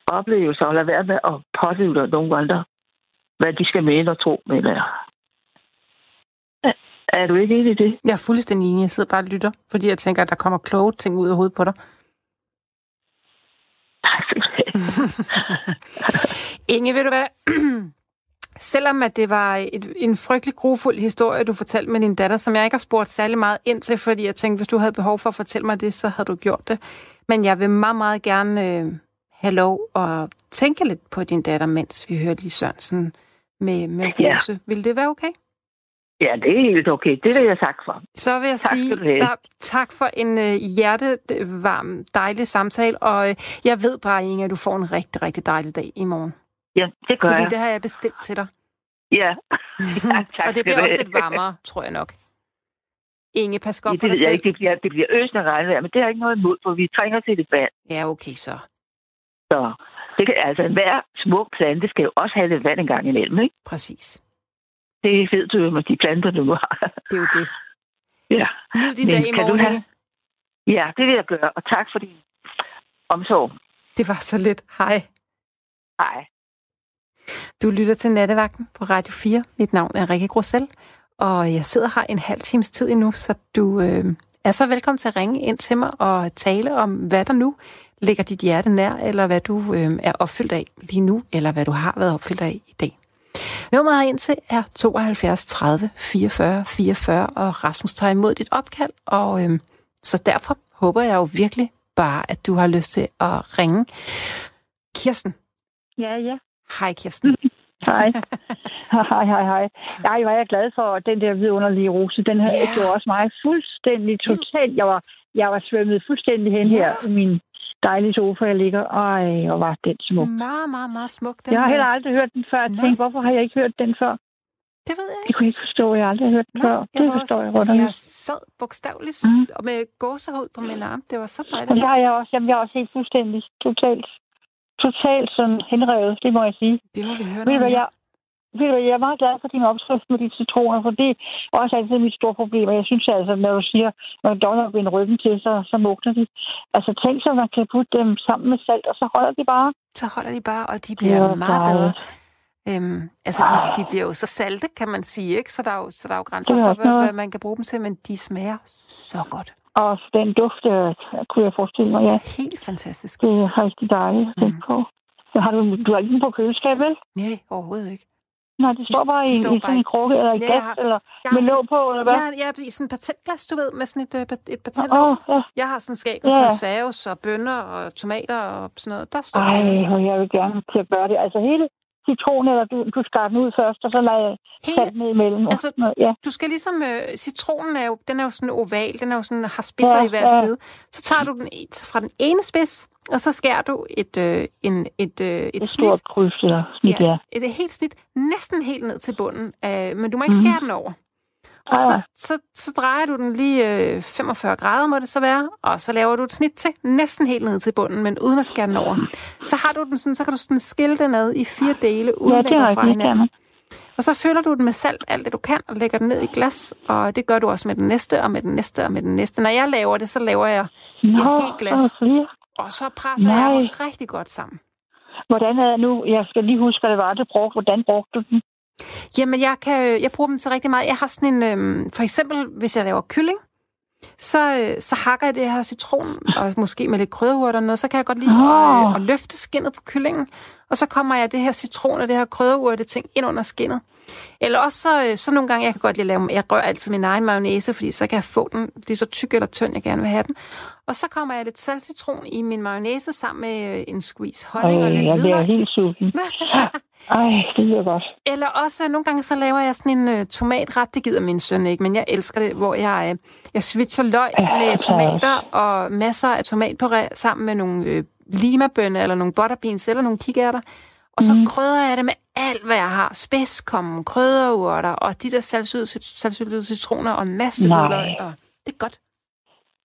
oplevelser, og lade være med at pådyde nogle andre, hvad de skal mene og tro, mener jeg. Er- du ikke enig i det? Jeg er fuldstændig enig. Jeg sidder bare og lytter, fordi jeg tænker, at der kommer kloge ting ud af hovedet på dig. [laughs] Inge, ved du hvad? [clears throat] Selvom at det var et, en frygtelig grufuld historie, du fortalte med din datter, som jeg ikke har spurgt særlig meget ind til, fordi jeg tænkte, hvis du havde behov for at fortælle mig det, så havde du gjort det. Men jeg vil meget, meget gerne øh, have lov at tænke lidt på din datter, mens vi hørte Lis Sørensen med, med Ja. Rose. Vil det være okay? Ja, det er helt okay. Det vil jeg sagt for. Så vil jeg Tak sige der, tak for en øh, hjertevarm, dejlig samtale, og øh, jeg ved bare, Inge, at du får en rigtig, rigtig dejlig dag i morgen. Ja, det gør Fordi jeg. det har jeg bestilt til dig. Ja. [laughs] ja tak og det bliver også lidt varmere, tror jeg nok. Inge, pas godt Ja, på det dig ved jeg selv. ikke. Det bliver, det bliver øsende regnvejr, men det har jeg ikke noget imod, for vi trænger til det vand. Ja, okay så. Så det kan, altså, hver smuk plante skal jo også have lidt vand en gang imellem, ikke? Præcis. Det ved du jo med de planter, du nu har. Det er jo det. [laughs] ja. Nyd din Men dag i du morgen, have- ja, det vil jeg gøre, og tak for din omsorg. Det var så lidt. Hej. Hej. Du lytter til Nattevagten på Radio 4. Mit navn er Rikke Grussel, og jeg sidder her en halv times tid endnu, så du øh, er så velkommen til at ringe ind til mig og tale om, hvad der nu ligger dit hjerte nær, eller hvad du øh, er opfyldt af lige nu, eller hvad du har været opfyldt af i dag. Nummeret ind til er 72 30 44 44, og Rasmus tager imod dit opkald, og øh, så derfor håber jeg jo virkelig bare, at du har lyst til at ringe. Kirsten. Ja, ja. Hej, Kirsten. [laughs] hej. hej, hej, hej. Jeg var jeg glad for den der vidunderlige rose. Den her yeah. gjorde også mig fuldstændig totalt. Jeg var, jeg var svømmet fuldstændig hen yeah. her i min dejlige sofa, jeg ligger. Ej, og var den smuk. Meget, meget, meget smuk. Den jeg har heller aldrig hørt den før. Jeg tænkte, hvorfor har jeg ikke hørt den før? Det ved jeg ikke. Det kunne jeg ikke forstå. Jeg har aldrig hørt den Nå, før. Det jeg forstår også, jeg altså, Jeg sad bogstaveligt mm. og med gåsehud på min arm. Det var så dejligt. Og det har jeg også. Jamen, jeg er også helt fuldstændig totalt, totalt sådan henrevet. Det må jeg sige. Det må vi høre ved jeg, ved du, jeg er meget glad for din opskrift med de citroner, for det er også altid mit store problem. Og jeg synes altså, når du siger, når donner vender ryggen til, så, så mugner de. Altså tænk så, man kan putte dem sammen med salt, og så holder de bare. Så holder de bare, og de bliver ja, meget bedre. Øhm, altså, de, de bliver jo så salte, kan man sige, ikke? Så der er jo, så der er jo grænser for, hvad, hvad man kan bruge dem til, men de smager så godt. Og den duft, øh, kunne jeg forestille mig, ja. Helt fantastisk. Det er rigtig dejligt at mm. på. Så har du, du har ikke den på køleskab, vel? Nej, overhovedet ikke. Nej, det står bare i, står i sådan en krukke, eller i ja, gas, eller med låg på, eller hvad? Ja, ja, i sådan en patentglas, du ved, med sådan et, øh, et patentlåg. Oh, ja. Jeg har sådan skab med ja. konserves og bønner og tomater og sådan noget. Der står Ej, og jeg vil gerne til at gøre det. Altså hele citron, eller du, du skar den ud først, og så lader salt ned imellem. Altså, noget, ja. du skal ligesom, øh, citronen er jo, den er jo sådan oval, den er jo sådan, har spidser ja, i hver ja. side. Så tager du den fra den ene spids, og så skærer du et, øh, en, et, øh, et, et snit. stort kryds, eller snit, ja. ja. Et, et helt snit, næsten helt ned til bunden, øh, men du må ikke mm. skære den over. Og så, så, så drejer du den lige øh, 45 grader, må det så være, og så laver du et snit til, næsten helt ned til bunden, men uden at skære den over. Så har du den sådan, så kan du sådan skille den ad i fire dele, uden ja, det den fra hinanden. Og så fylder du den med salt, alt det du kan, og lægger den ned i glas, og det gør du også med den næste, og med den næste, og med den næste. Når jeg laver det, så laver jeg Nå, et helt glas, og så presser Nej. jeg rigtig godt sammen. Hvordan er det nu? Jeg skal lige huske, hvad det var, du brugte. Hvordan brugte du den? Jamen, jeg, kan, jeg bruger dem til rigtig meget. Jeg har sådan en... Øhm, for eksempel, hvis jeg laver kylling, så, øh, så hakker jeg det her citron, og måske med lidt krydderurt og noget, så kan jeg godt lide oh. at, at løfte skinnet på kyllingen, og så kommer jeg det her citron og det her krydderurte ting ind under skinnet. Eller også så, øh, så nogle gange, jeg kan godt lide at lave, jeg rører altid min egen mayonnaise, fordi så kan jeg få den lige så tyk eller tynd, jeg gerne vil have den. Og så kommer jeg lidt saltcitron i min mayonnaise sammen med øh, en squeeze honning Ej, og lidt jeg bliver helt sulten. [laughs] Ej, det lyder godt. Eller også, nogle gange så laver jeg sådan en uh, tomatret, det gider min søn ikke, men jeg elsker det, hvor jeg, uh, jeg switcher løg ja, med tomater og masser af tomatpuré sammen med nogle uh, limabønner eller nogle butterbeans eller nogle kikærter. Og så mm. krydder jeg det med alt, hvad jeg har. Spidskommen, krydderurter og de der salgsydede citroner og en masse hvidløg. Og det er godt.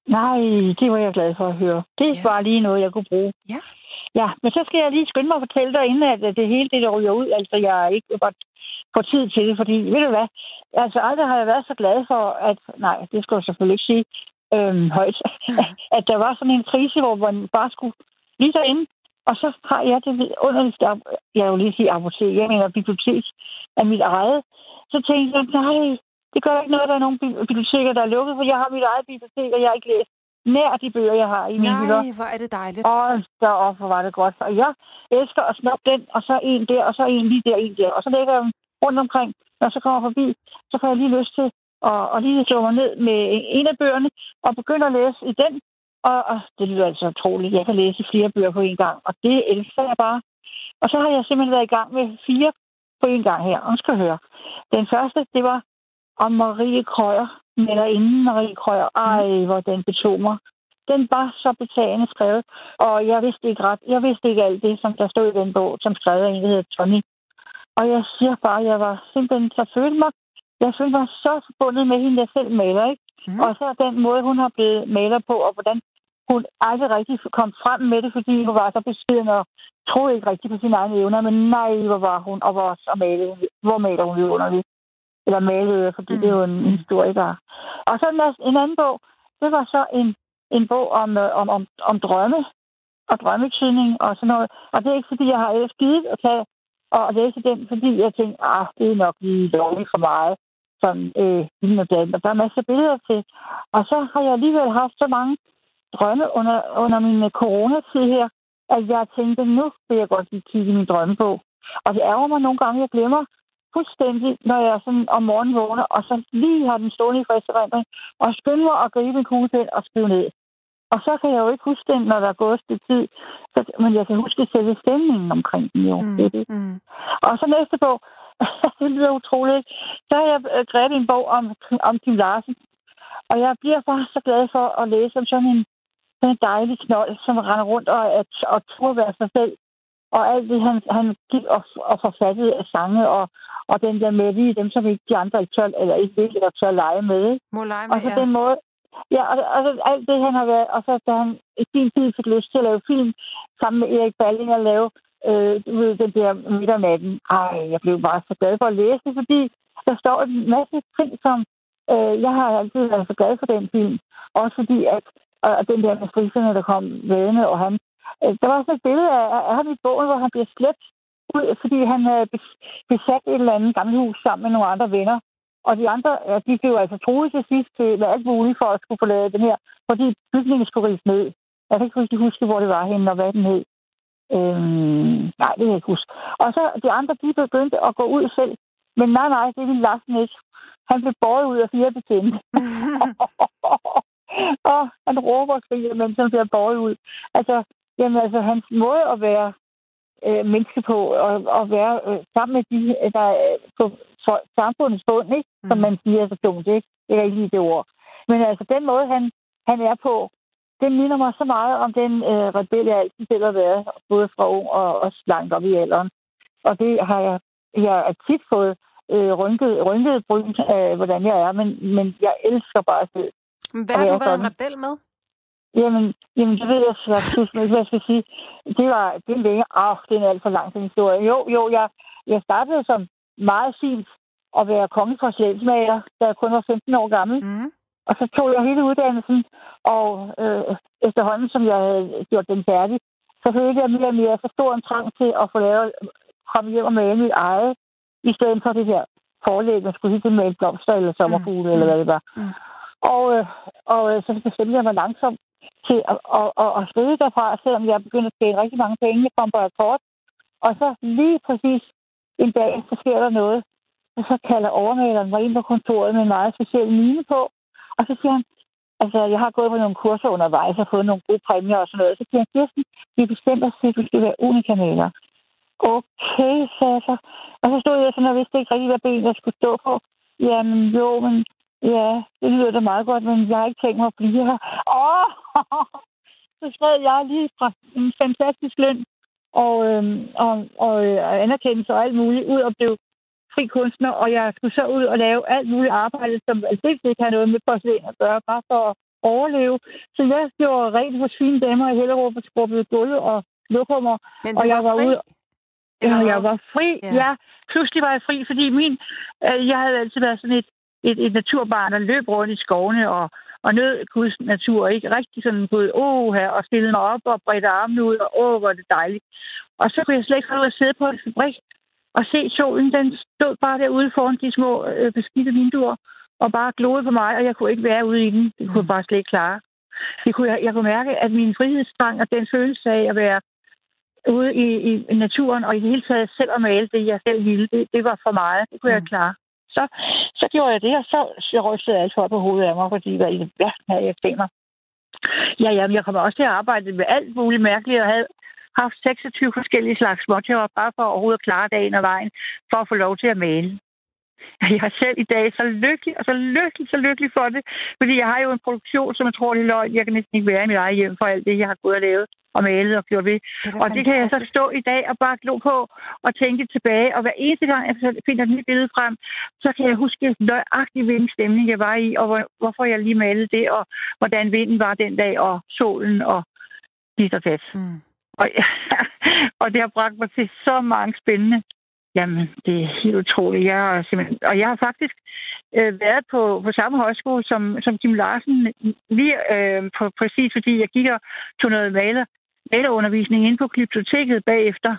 Nej, det var jeg glad for at høre. Det er ja. bare lige noget, jeg kunne bruge. Ja. Ja, men så skal jeg lige skynde mig at fortælle dig, inden at det hele det, der ryger ud, altså jeg ikke godt få tid til det, fordi ved du hvad, altså aldrig har jeg været så glad for, at, nej, det skal jeg selvfølgelig ikke sige øhm, højt, [laughs] at der var sådan en krise, hvor man bare skulle lige derinde, og så har jeg det underligt, jeg vil lige sige apotek, jeg mener bibliotek af mit eget, så tænkte jeg, nej, det gør ikke noget, at der er nogle biblioteker, der er lukket, for jeg har mit eget bibliotek, og jeg har ikke læst nær de bøger, jeg har i mine hylder. Nej, hvor er det dejligt. Og så hvor var det godt. Og jeg elsker at snuppe den, og så en der, og så en lige der, en der. Og så lægger jeg dem rundt omkring. Når så kommer forbi, så får jeg lige lyst til at, at lige slå mig ned med en af bøgerne, og begynde at læse i den. Og, og det lyder altså utroligt. Jeg kan læse flere bøger på en gang, og det elsker jeg bare. Og så har jeg simpelthen været i gang med fire på en gang her. Og skal høre. Den første, det var om Marie Krøyer, eller inden Marie Krøyer. Ej, hvor den betog mig. Den var så betagende skrevet, og jeg vidste ikke ret. Jeg vidste ikke alt det, som der stod i den bog, som skrev af en, der hedder Tony. Og jeg siger bare, at jeg var simpelthen så følte mig. Jeg følte mig så forbundet med hende, jeg selv maler, ikke? Mm. Og så den måde, hun har blevet maler på, og hvordan hun aldrig rigtig kom frem med det, fordi hun var så beskeden og troede ikke rigtig på sine egne evner. Men nej, hvor var hun, og hvor, så malede, hvor maler hun jo underligt eller malede, fordi mm. det er jo en, en historiker. Og så en, en anden bog, det var så en, en bog om, øh, om, om, om drømme og drømmetydning og sådan noget. Og det er ikke, fordi jeg har ellers givet at tage og læse den, fordi jeg tænkte, ah, det er nok lige dårligt for meget, som øh, og Og der er masser af billeder til. Og så har jeg alligevel haft så mange drømme under, under min coronatid her, at jeg tænkte, nu vil jeg godt lige kigge min drømme på. Og det ærger mig nogle gange, jeg glemmer fuldstændig, når jeg sådan om morgenen vågner, og så lige har den stående i friske og skynder mig at gribe en kuglepen og skrive ned. Og så kan jeg jo ikke huske den, når der er gået et tid. Så, men jeg kan huske selve stemningen omkring den jo. Mm, det det. Mm. Og så næste bog, [laughs] det lyder utroligt, så har jeg øh, grebet en bog om, om Kim Larsen. Og jeg bliver bare så glad for at læse om sådan en, sådan en dejlig knold, som render rundt og, at, og turde være sig selv. Og alt det, han, han gik og, og forfattede af sange, og, og den der med lige dem, som ikke de andre ikke tør, eller ikke vil, eller tør lege med. Må lege med, og så ja. den måde, Ja, og, og alt det, han har været... Og så da han i sin tid fik lyst til at lave film sammen med Erik Balling og lave øh, du ved, den der midternatten. Ej, jeg blev bare så glad for at læse det, fordi der står en masse ting, som... Øh, jeg har altid været så glad for den film. Også fordi, at og den der med friserne, der kom vedende, og han... Øh, der var sådan et billede af, af ham i bogen, hvor han bliver slæbt ud, fordi han havde besat et eller andet gammelhus sammen med nogle andre venner. Og de andre, ja, de blev altså troet til sidst til med alt muligt for at skulle lavet den her, fordi bygningen skulle rives ned. Jeg kan ikke rigtig huske, hvor det var henne og hvad den hed. Øhm, nej, det kan jeg ikke huske. Og så de andre, de begyndte at gå ud selv. Men nej, nej, det ville Larsen ikke. Han blev båret ud af fire betjente. [laughs] og han råber og skriger, mens han bliver båret ud. Altså, jamen, altså, hans måde at være øh, menneske på, og, og være øh, sammen med de, der er på for, samfundets bund, ikke? Mm. som man siger så dumt, ikke? Det er ikke lige det ord. Men altså, den måde, han, han er på, det minder mig så meget om den øh, rebel, jeg altid selv har været, både fra ung og også langt op i alderen. Og det har jeg, jeg har tit fået øh, rynket, rynket bryn af, hvordan jeg er, men, men jeg elsker bare selv. Hvad har du været en rebel med? Jamen, jamen det ved jeg synes ikke, hvad jeg skal sige. Det var, det er længe, ah, det er en alt for lang historie. Jo, jo, jeg, jeg startede som meget fint at være konge for sjælsmager, da jeg kun var 15 år gammel. Mm. Og så tog jeg hele uddannelsen, og øh, efterhånden, som jeg havde gjort den færdig, så følte jeg mere og mere så stor en trang til at få lavet, komme hjem og male mit eget, i stedet for det her forlæg, man skulle hitte med blomster eller sommerfugle, mm. eller hvad det var. Mm. Og, øh, og øh, så bestemte jeg mig langsomt til at, at, at, at skrive derfra, selvom jeg begyndte at tjene rigtig mange penge. Jeg kom på rapport. Og så lige præcis en dag, så sker der noget. Og så kalder overmaleren mig ind på kontoret med en meget speciel mine på. Og så siger han, altså jeg har gået på nogle kurser undervejs og fået nogle gode præmier og sådan noget. Så siger han, Kirsten, vi bestemmer sig, at du skal være unikamaler. Okay, sagde jeg så. Og så stod jeg sådan og vidste ikke rigtig, hvad ben jeg skulle stå på. Jamen jo, men ja, det lyder da meget godt, men jeg har ikke tænkt mig at blive her. Åh! [laughs] Så skrev jeg lige fra en fantastisk løn og, øhm, og, og, øh, og anerkendelse og alt muligt ud og blev fri kunstner, og jeg skulle så ud og lave alt muligt arbejde, som altså ikke har noget med porcelæn at gøre, bare for at overleve. Så jeg gjorde rent for fine damer i Hellerup og skrubbede gulv og lokummer. Men og jeg var, var fri? Ude, ja, jeg var fri. Ja. ja. Pludselig var jeg fri, fordi min, øh, jeg havde altid været sådan et, et, et naturbarn, der løb rundt i skovene og og nød Guds natur, ikke rigtig sådan gået, åh her, og stillede mig op og bredte armene ud, og åh, hvor er det dejligt. Og så kunne jeg slet ikke ud at sidde på en fabrik og se solen, den stod bare derude foran de små øh, beskidte vinduer, og bare gloede på mig, og jeg kunne ikke være ude i den. Det kunne jeg bare slet ikke klare. Det kunne, jeg, jeg kunne mærke, at min frihedstrang og den følelse af at være ude i, i naturen, og i det hele taget selv at male det, jeg selv ville, det, det var for meget. Det kunne mm. jeg klare. Så, så gjorde jeg det, og så jeg rystede alt for på hovedet af mig, fordi hvad i det havde jeg tænkt mig. Ja, ja, jeg kommer også til at arbejde med alt muligt mærkeligt, og havde haft 26 forskellige slags småtjører, bare for overhovedet at klare dagen og vejen, for at få lov til at male. Jeg er selv i dag så lykkelig, og så lykkelig, så lykkelig for det. Fordi jeg har jo en produktion, som jeg tror, det er løgn. Jeg kan næsten ikke være i mit eget hjem for alt det, jeg har gået og lavet og malet og gjort ved. Det og det kan jeg så stå i dag og bare glo på og tænke tilbage. Og hver eneste gang, jeg finder et nyt billede frem, så kan jeg huske nøjagtigt, hvilken stemning jeg var i, og hvor, hvorfor jeg lige malede det, og hvordan vinden var den dag, og solen og dit og tæt. Mm. Og, [laughs] og det har bragt mig til så mange spændende Jamen, det er helt utroligt. Jeg har simpelthen, og jeg har faktisk øh, været på, på samme højskole som, som Kim Larsen, lige øh, på, præcis fordi jeg gik og tog noget maler, malerundervisning ind på biblioteket bagefter.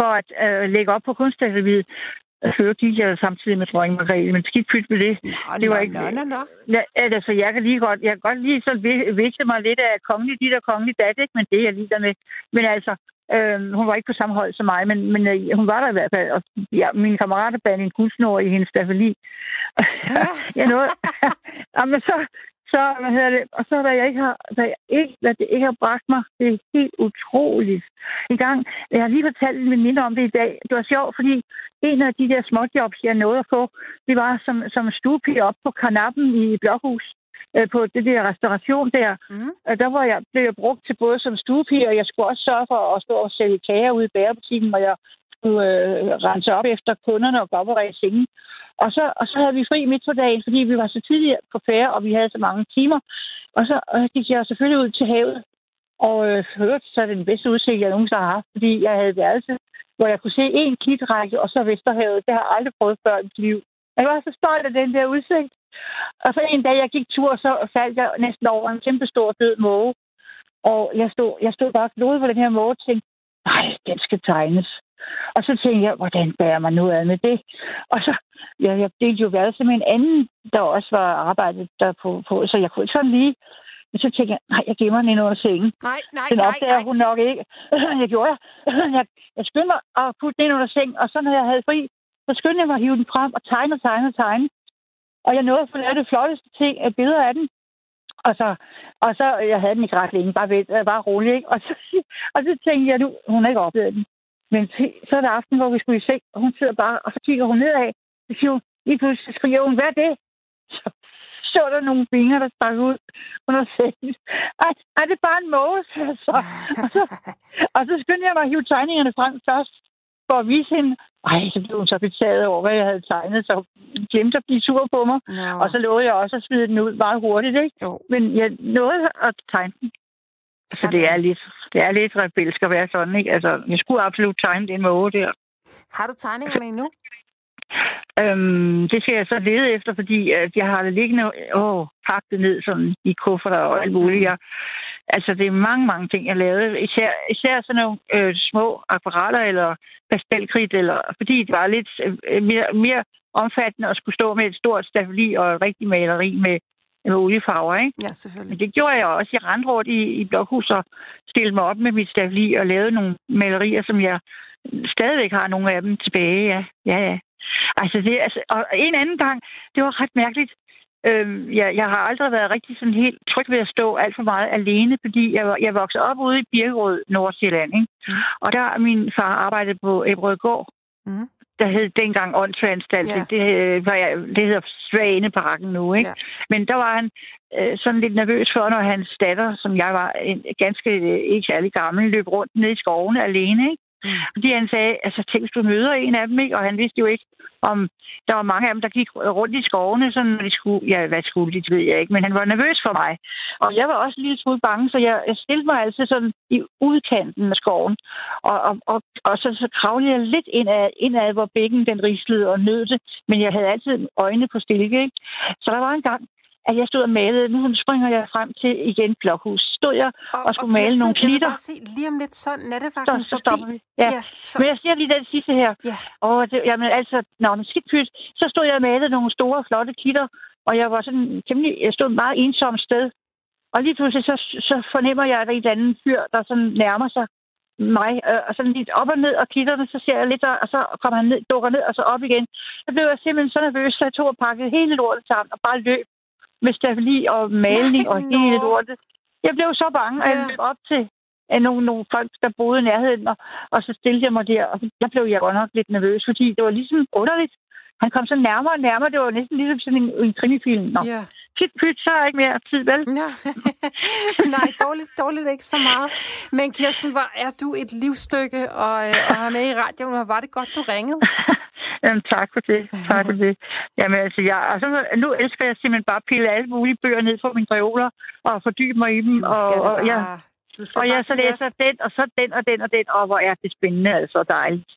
for at øh, lægge op på kunstakademiet. Før gik jeg samtidig med dronning Margrethe, men skidt pyt med det. Nå, det var nå, ikke... nå, nå, nå. Ja, altså, jeg kan lige godt, jeg kan godt lige sådan vigte mig lidt af kongelig dit og kongelig dat, ikke? men det er jeg lige der med. Men altså, øh, hun var ikke på samme hold som mig, men, men øh, hun var der i hvert fald. Og ja, mine kammerater bandt en kunstnår i hendes stafeli. jeg nåede, Jamen, så, så, hvad hedder det, og så, hvad jeg ikke har, hvad jeg ikke, hvad det ikke har bragt mig, det er helt utroligt. En gang, jeg har lige fortalt en veninde om det i dag, det var sjovt, fordi en af de der småjobs, jeg nåede at få, det var som, som stuepige op på karnappen i Blokhus øh, på det der restauration der. Mm. Og der var jeg, blev jeg brugt til både som stuepige, og jeg skulle også sørge for at stå og sælge kager ude i bærebutikken, hvor jeg skulle øh, rense op efter kunderne og gå op og ræse sengen. Og så, og så havde vi fri midt på dagen, fordi vi var så tidligt på færre, og vi havde så mange timer. Og så og gik jeg selvfølgelig ud til havet, og øh, hørte så den bedste udsigt, jeg nogensinde har haft, fordi jeg havde værelse, hvor jeg kunne se en klitrække, og så Vesterhavet. Det har jeg aldrig prøvet før i mit liv. Jeg var så stolt af den der udsigt. Og så en dag, jeg gik tur, så faldt jeg næsten over en kæmpe stor død måge. Og jeg stod, jeg stod bare og på den her måge og tænkte, nej, den skal tegnes. Og så tænkte jeg, hvordan bærer man nu af med det? Og så, ja, jeg delte jo værelse med en anden, der også var arbejdet der på, på så jeg kunne ikke sådan lige. Men så tænkte jeg, nej, jeg gemmer den ind under sengen. Nej, nej, Den nej, opdager nej. hun nok ikke. [laughs] jeg gjorde jeg. [laughs] jeg. Jeg skyndte mig at putte den ind under sengen, og så når jeg havde fri, så skyndte jeg mig at hive den frem og tegne og tegne og tegne. Og jeg nåede at få lavet det flotteste ting af billeder af den. Og så, og så, jeg havde den ikke ret længe, bare, ved, bare rolig, ikke? Og så, [laughs] og så tænkte jeg, nu, hun har ikke oplevet den. Men så er det aften, hvor vi skulle i seng, og hun sidder bare, og så kigger hun nedad. Så siger hun, lige pludselig skriger hun, hvad er det? Så så der nogle vinger, der stak ud under sengen. Ej, ej, det er bare en måge, så. Og så, og så skyndte jeg mig at hive tegningerne frem først, for at vise hende. Ej, så blev hun så betaget over, hvad jeg havde tegnet, så glemte at blive sur på mig. Nå. Og så lovede jeg også at smide den ud meget hurtigt, ikke? Jo. Men jeg nåede at tegne den. Så det er lidt, det er lidt rebelsk at være sådan, ikke? Altså, jeg skulle absolut tegne den måge der. Har du tegningerne endnu? Øhm, det skal jeg så lede efter, fordi at jeg har det liggende åh, pakket ned sådan i kufferter og alt muligt. Jeg, altså, det er mange, mange ting, jeg lavede. Især, især sådan nogle øh, små apparater eller pastelkridt, eller, fordi det var lidt øh, mere, mere omfattende at skulle stå med et stort stafeli og et rigtigt maleri med, med oliefarver, ikke? Ja, Men selvfølgelig. det gjorde jeg også. Jeg rendte rundt i, i blokhus og stillede mig op med mit stafeli og lavede nogle malerier, som jeg stadigvæk har nogle af dem tilbage. Ja, ja, ja. Altså, det, altså, og en anden gang, det var ret mærkeligt. Øhm, jeg, jeg har aldrig været rigtig sådan helt tryg ved at stå alt for meget alene, fordi jeg, jeg voksede op ude i Birkerød, Nordsjælland. Ikke? Mm. Og der min far arbejdede på Ebrødgård, Mm. Der hed dengang åndssvanstalt. Ja. Ja. Det, øh, var jeg- det hedder Svaneparken nu, ikke? Ja. Men der var han øh, sådan lidt nervøs for, når hans datter, som jeg var en, ganske øh, ikke særlig gammel, løb rundt ned i skovene alene, ikke? Mm. Fordi han sagde, altså tænk, hvis du møder en af dem, ikke? Og han vidste jo ikke, om der var mange af dem, der gik rundt i skovene, sådan når de skulle, ja, hvad skulle de, det ved jeg ikke, men han var nervøs for mig. Og jeg var også en lille smule bange, så jeg, jeg stillede mig altså sådan i udkanten af skoven. Og, og, og, og så, så kravlede jeg lidt indad, indad, hvor bækken den rislede og nød det, men jeg havde altid øjnene på stilke, ikke? Så der var en gang, at jeg stod og malede. Nu springer jeg frem til igen blokhus. Stod jeg og skulle male Kirsten, nogle Jeg klitter. bare se lige om lidt så Så, nattevagten så forbi. stopper vi. Ja. ja så, Men jeg siger lige den sidste her. Ja. Og det, jamen, altså, nå, men skidt pyt. Så stod jeg og malede nogle store, flotte klitter, og jeg var sådan temmelig, jeg stod et meget ensomt sted. Og lige pludselig, så, så fornemmer jeg, at der er et andet fyr, der sådan nærmer sig mig, øh, og sådan lidt op og ned, og klitterne, så ser jeg lidt, og så kommer han ned, dukker ned, og så op igen. Så blev jeg simpelthen så nervøs, så jeg tog og pakkede hele lortet sammen, og bare løb med stafeli [laughs] og maling og hele lortet. Jeg blev så bange, at jeg løb op til af nogle, nogle folk, der boede i nærheden, og, og så stillede jeg mig der, og der blev jeg godt nok lidt nervøs, fordi det var ligesom underligt. Han kom så nærmere og nærmere, det var næsten ligesom sådan en, en krimifilm. Nå, ja. pyt, pyt, så er jeg ikke mere tid, vel? Ja. [laughs] Nej, dårligt, dårligt ikke så meget. Men Kirsten, hvor er du et livsstykke og, øh, at have med i radioen, og var det godt, du ringede? [laughs] Jamen, tak for det. Tak for det. Jamen, altså, jeg, altså, nu elsker jeg simpelthen bare at pille alle mulige bøger ned fra mine reoler og fordybe mig i dem. Og, og, ja, og jeg så læser os- den, og så den, og den, og den, og hvor er det spændende, altså dejligt.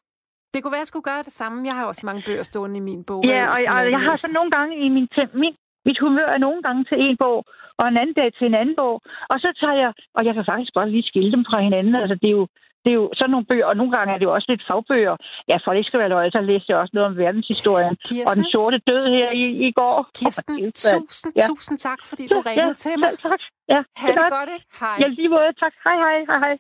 Det kunne være, at jeg skulle gøre det samme. Jeg har også mange bøger stående i min bog. Ja, og, og jeg har så nogle gange i min, min, mit humør er nogle gange til en bog, og en anden dag til en anden bog. Og så tager jeg, og jeg kan faktisk godt lige skille dem fra hinanden. Altså, det er jo, det er jo sådan nogle bøger, og nogle gange er det jo også lidt fagbøger. Ja, for det skal være løg, så læste jeg også noget om verdenshistorien. Kirsten? Og den sorte død her i, i går. Kirsten, jo- tusind, Ja. tusind tak, fordi du ringede ja, til mig. tak. Ja, Ha' det det godt. godt, ikke? Hej. Ja, lige måde. Tak. Hej, hej, hej, hej.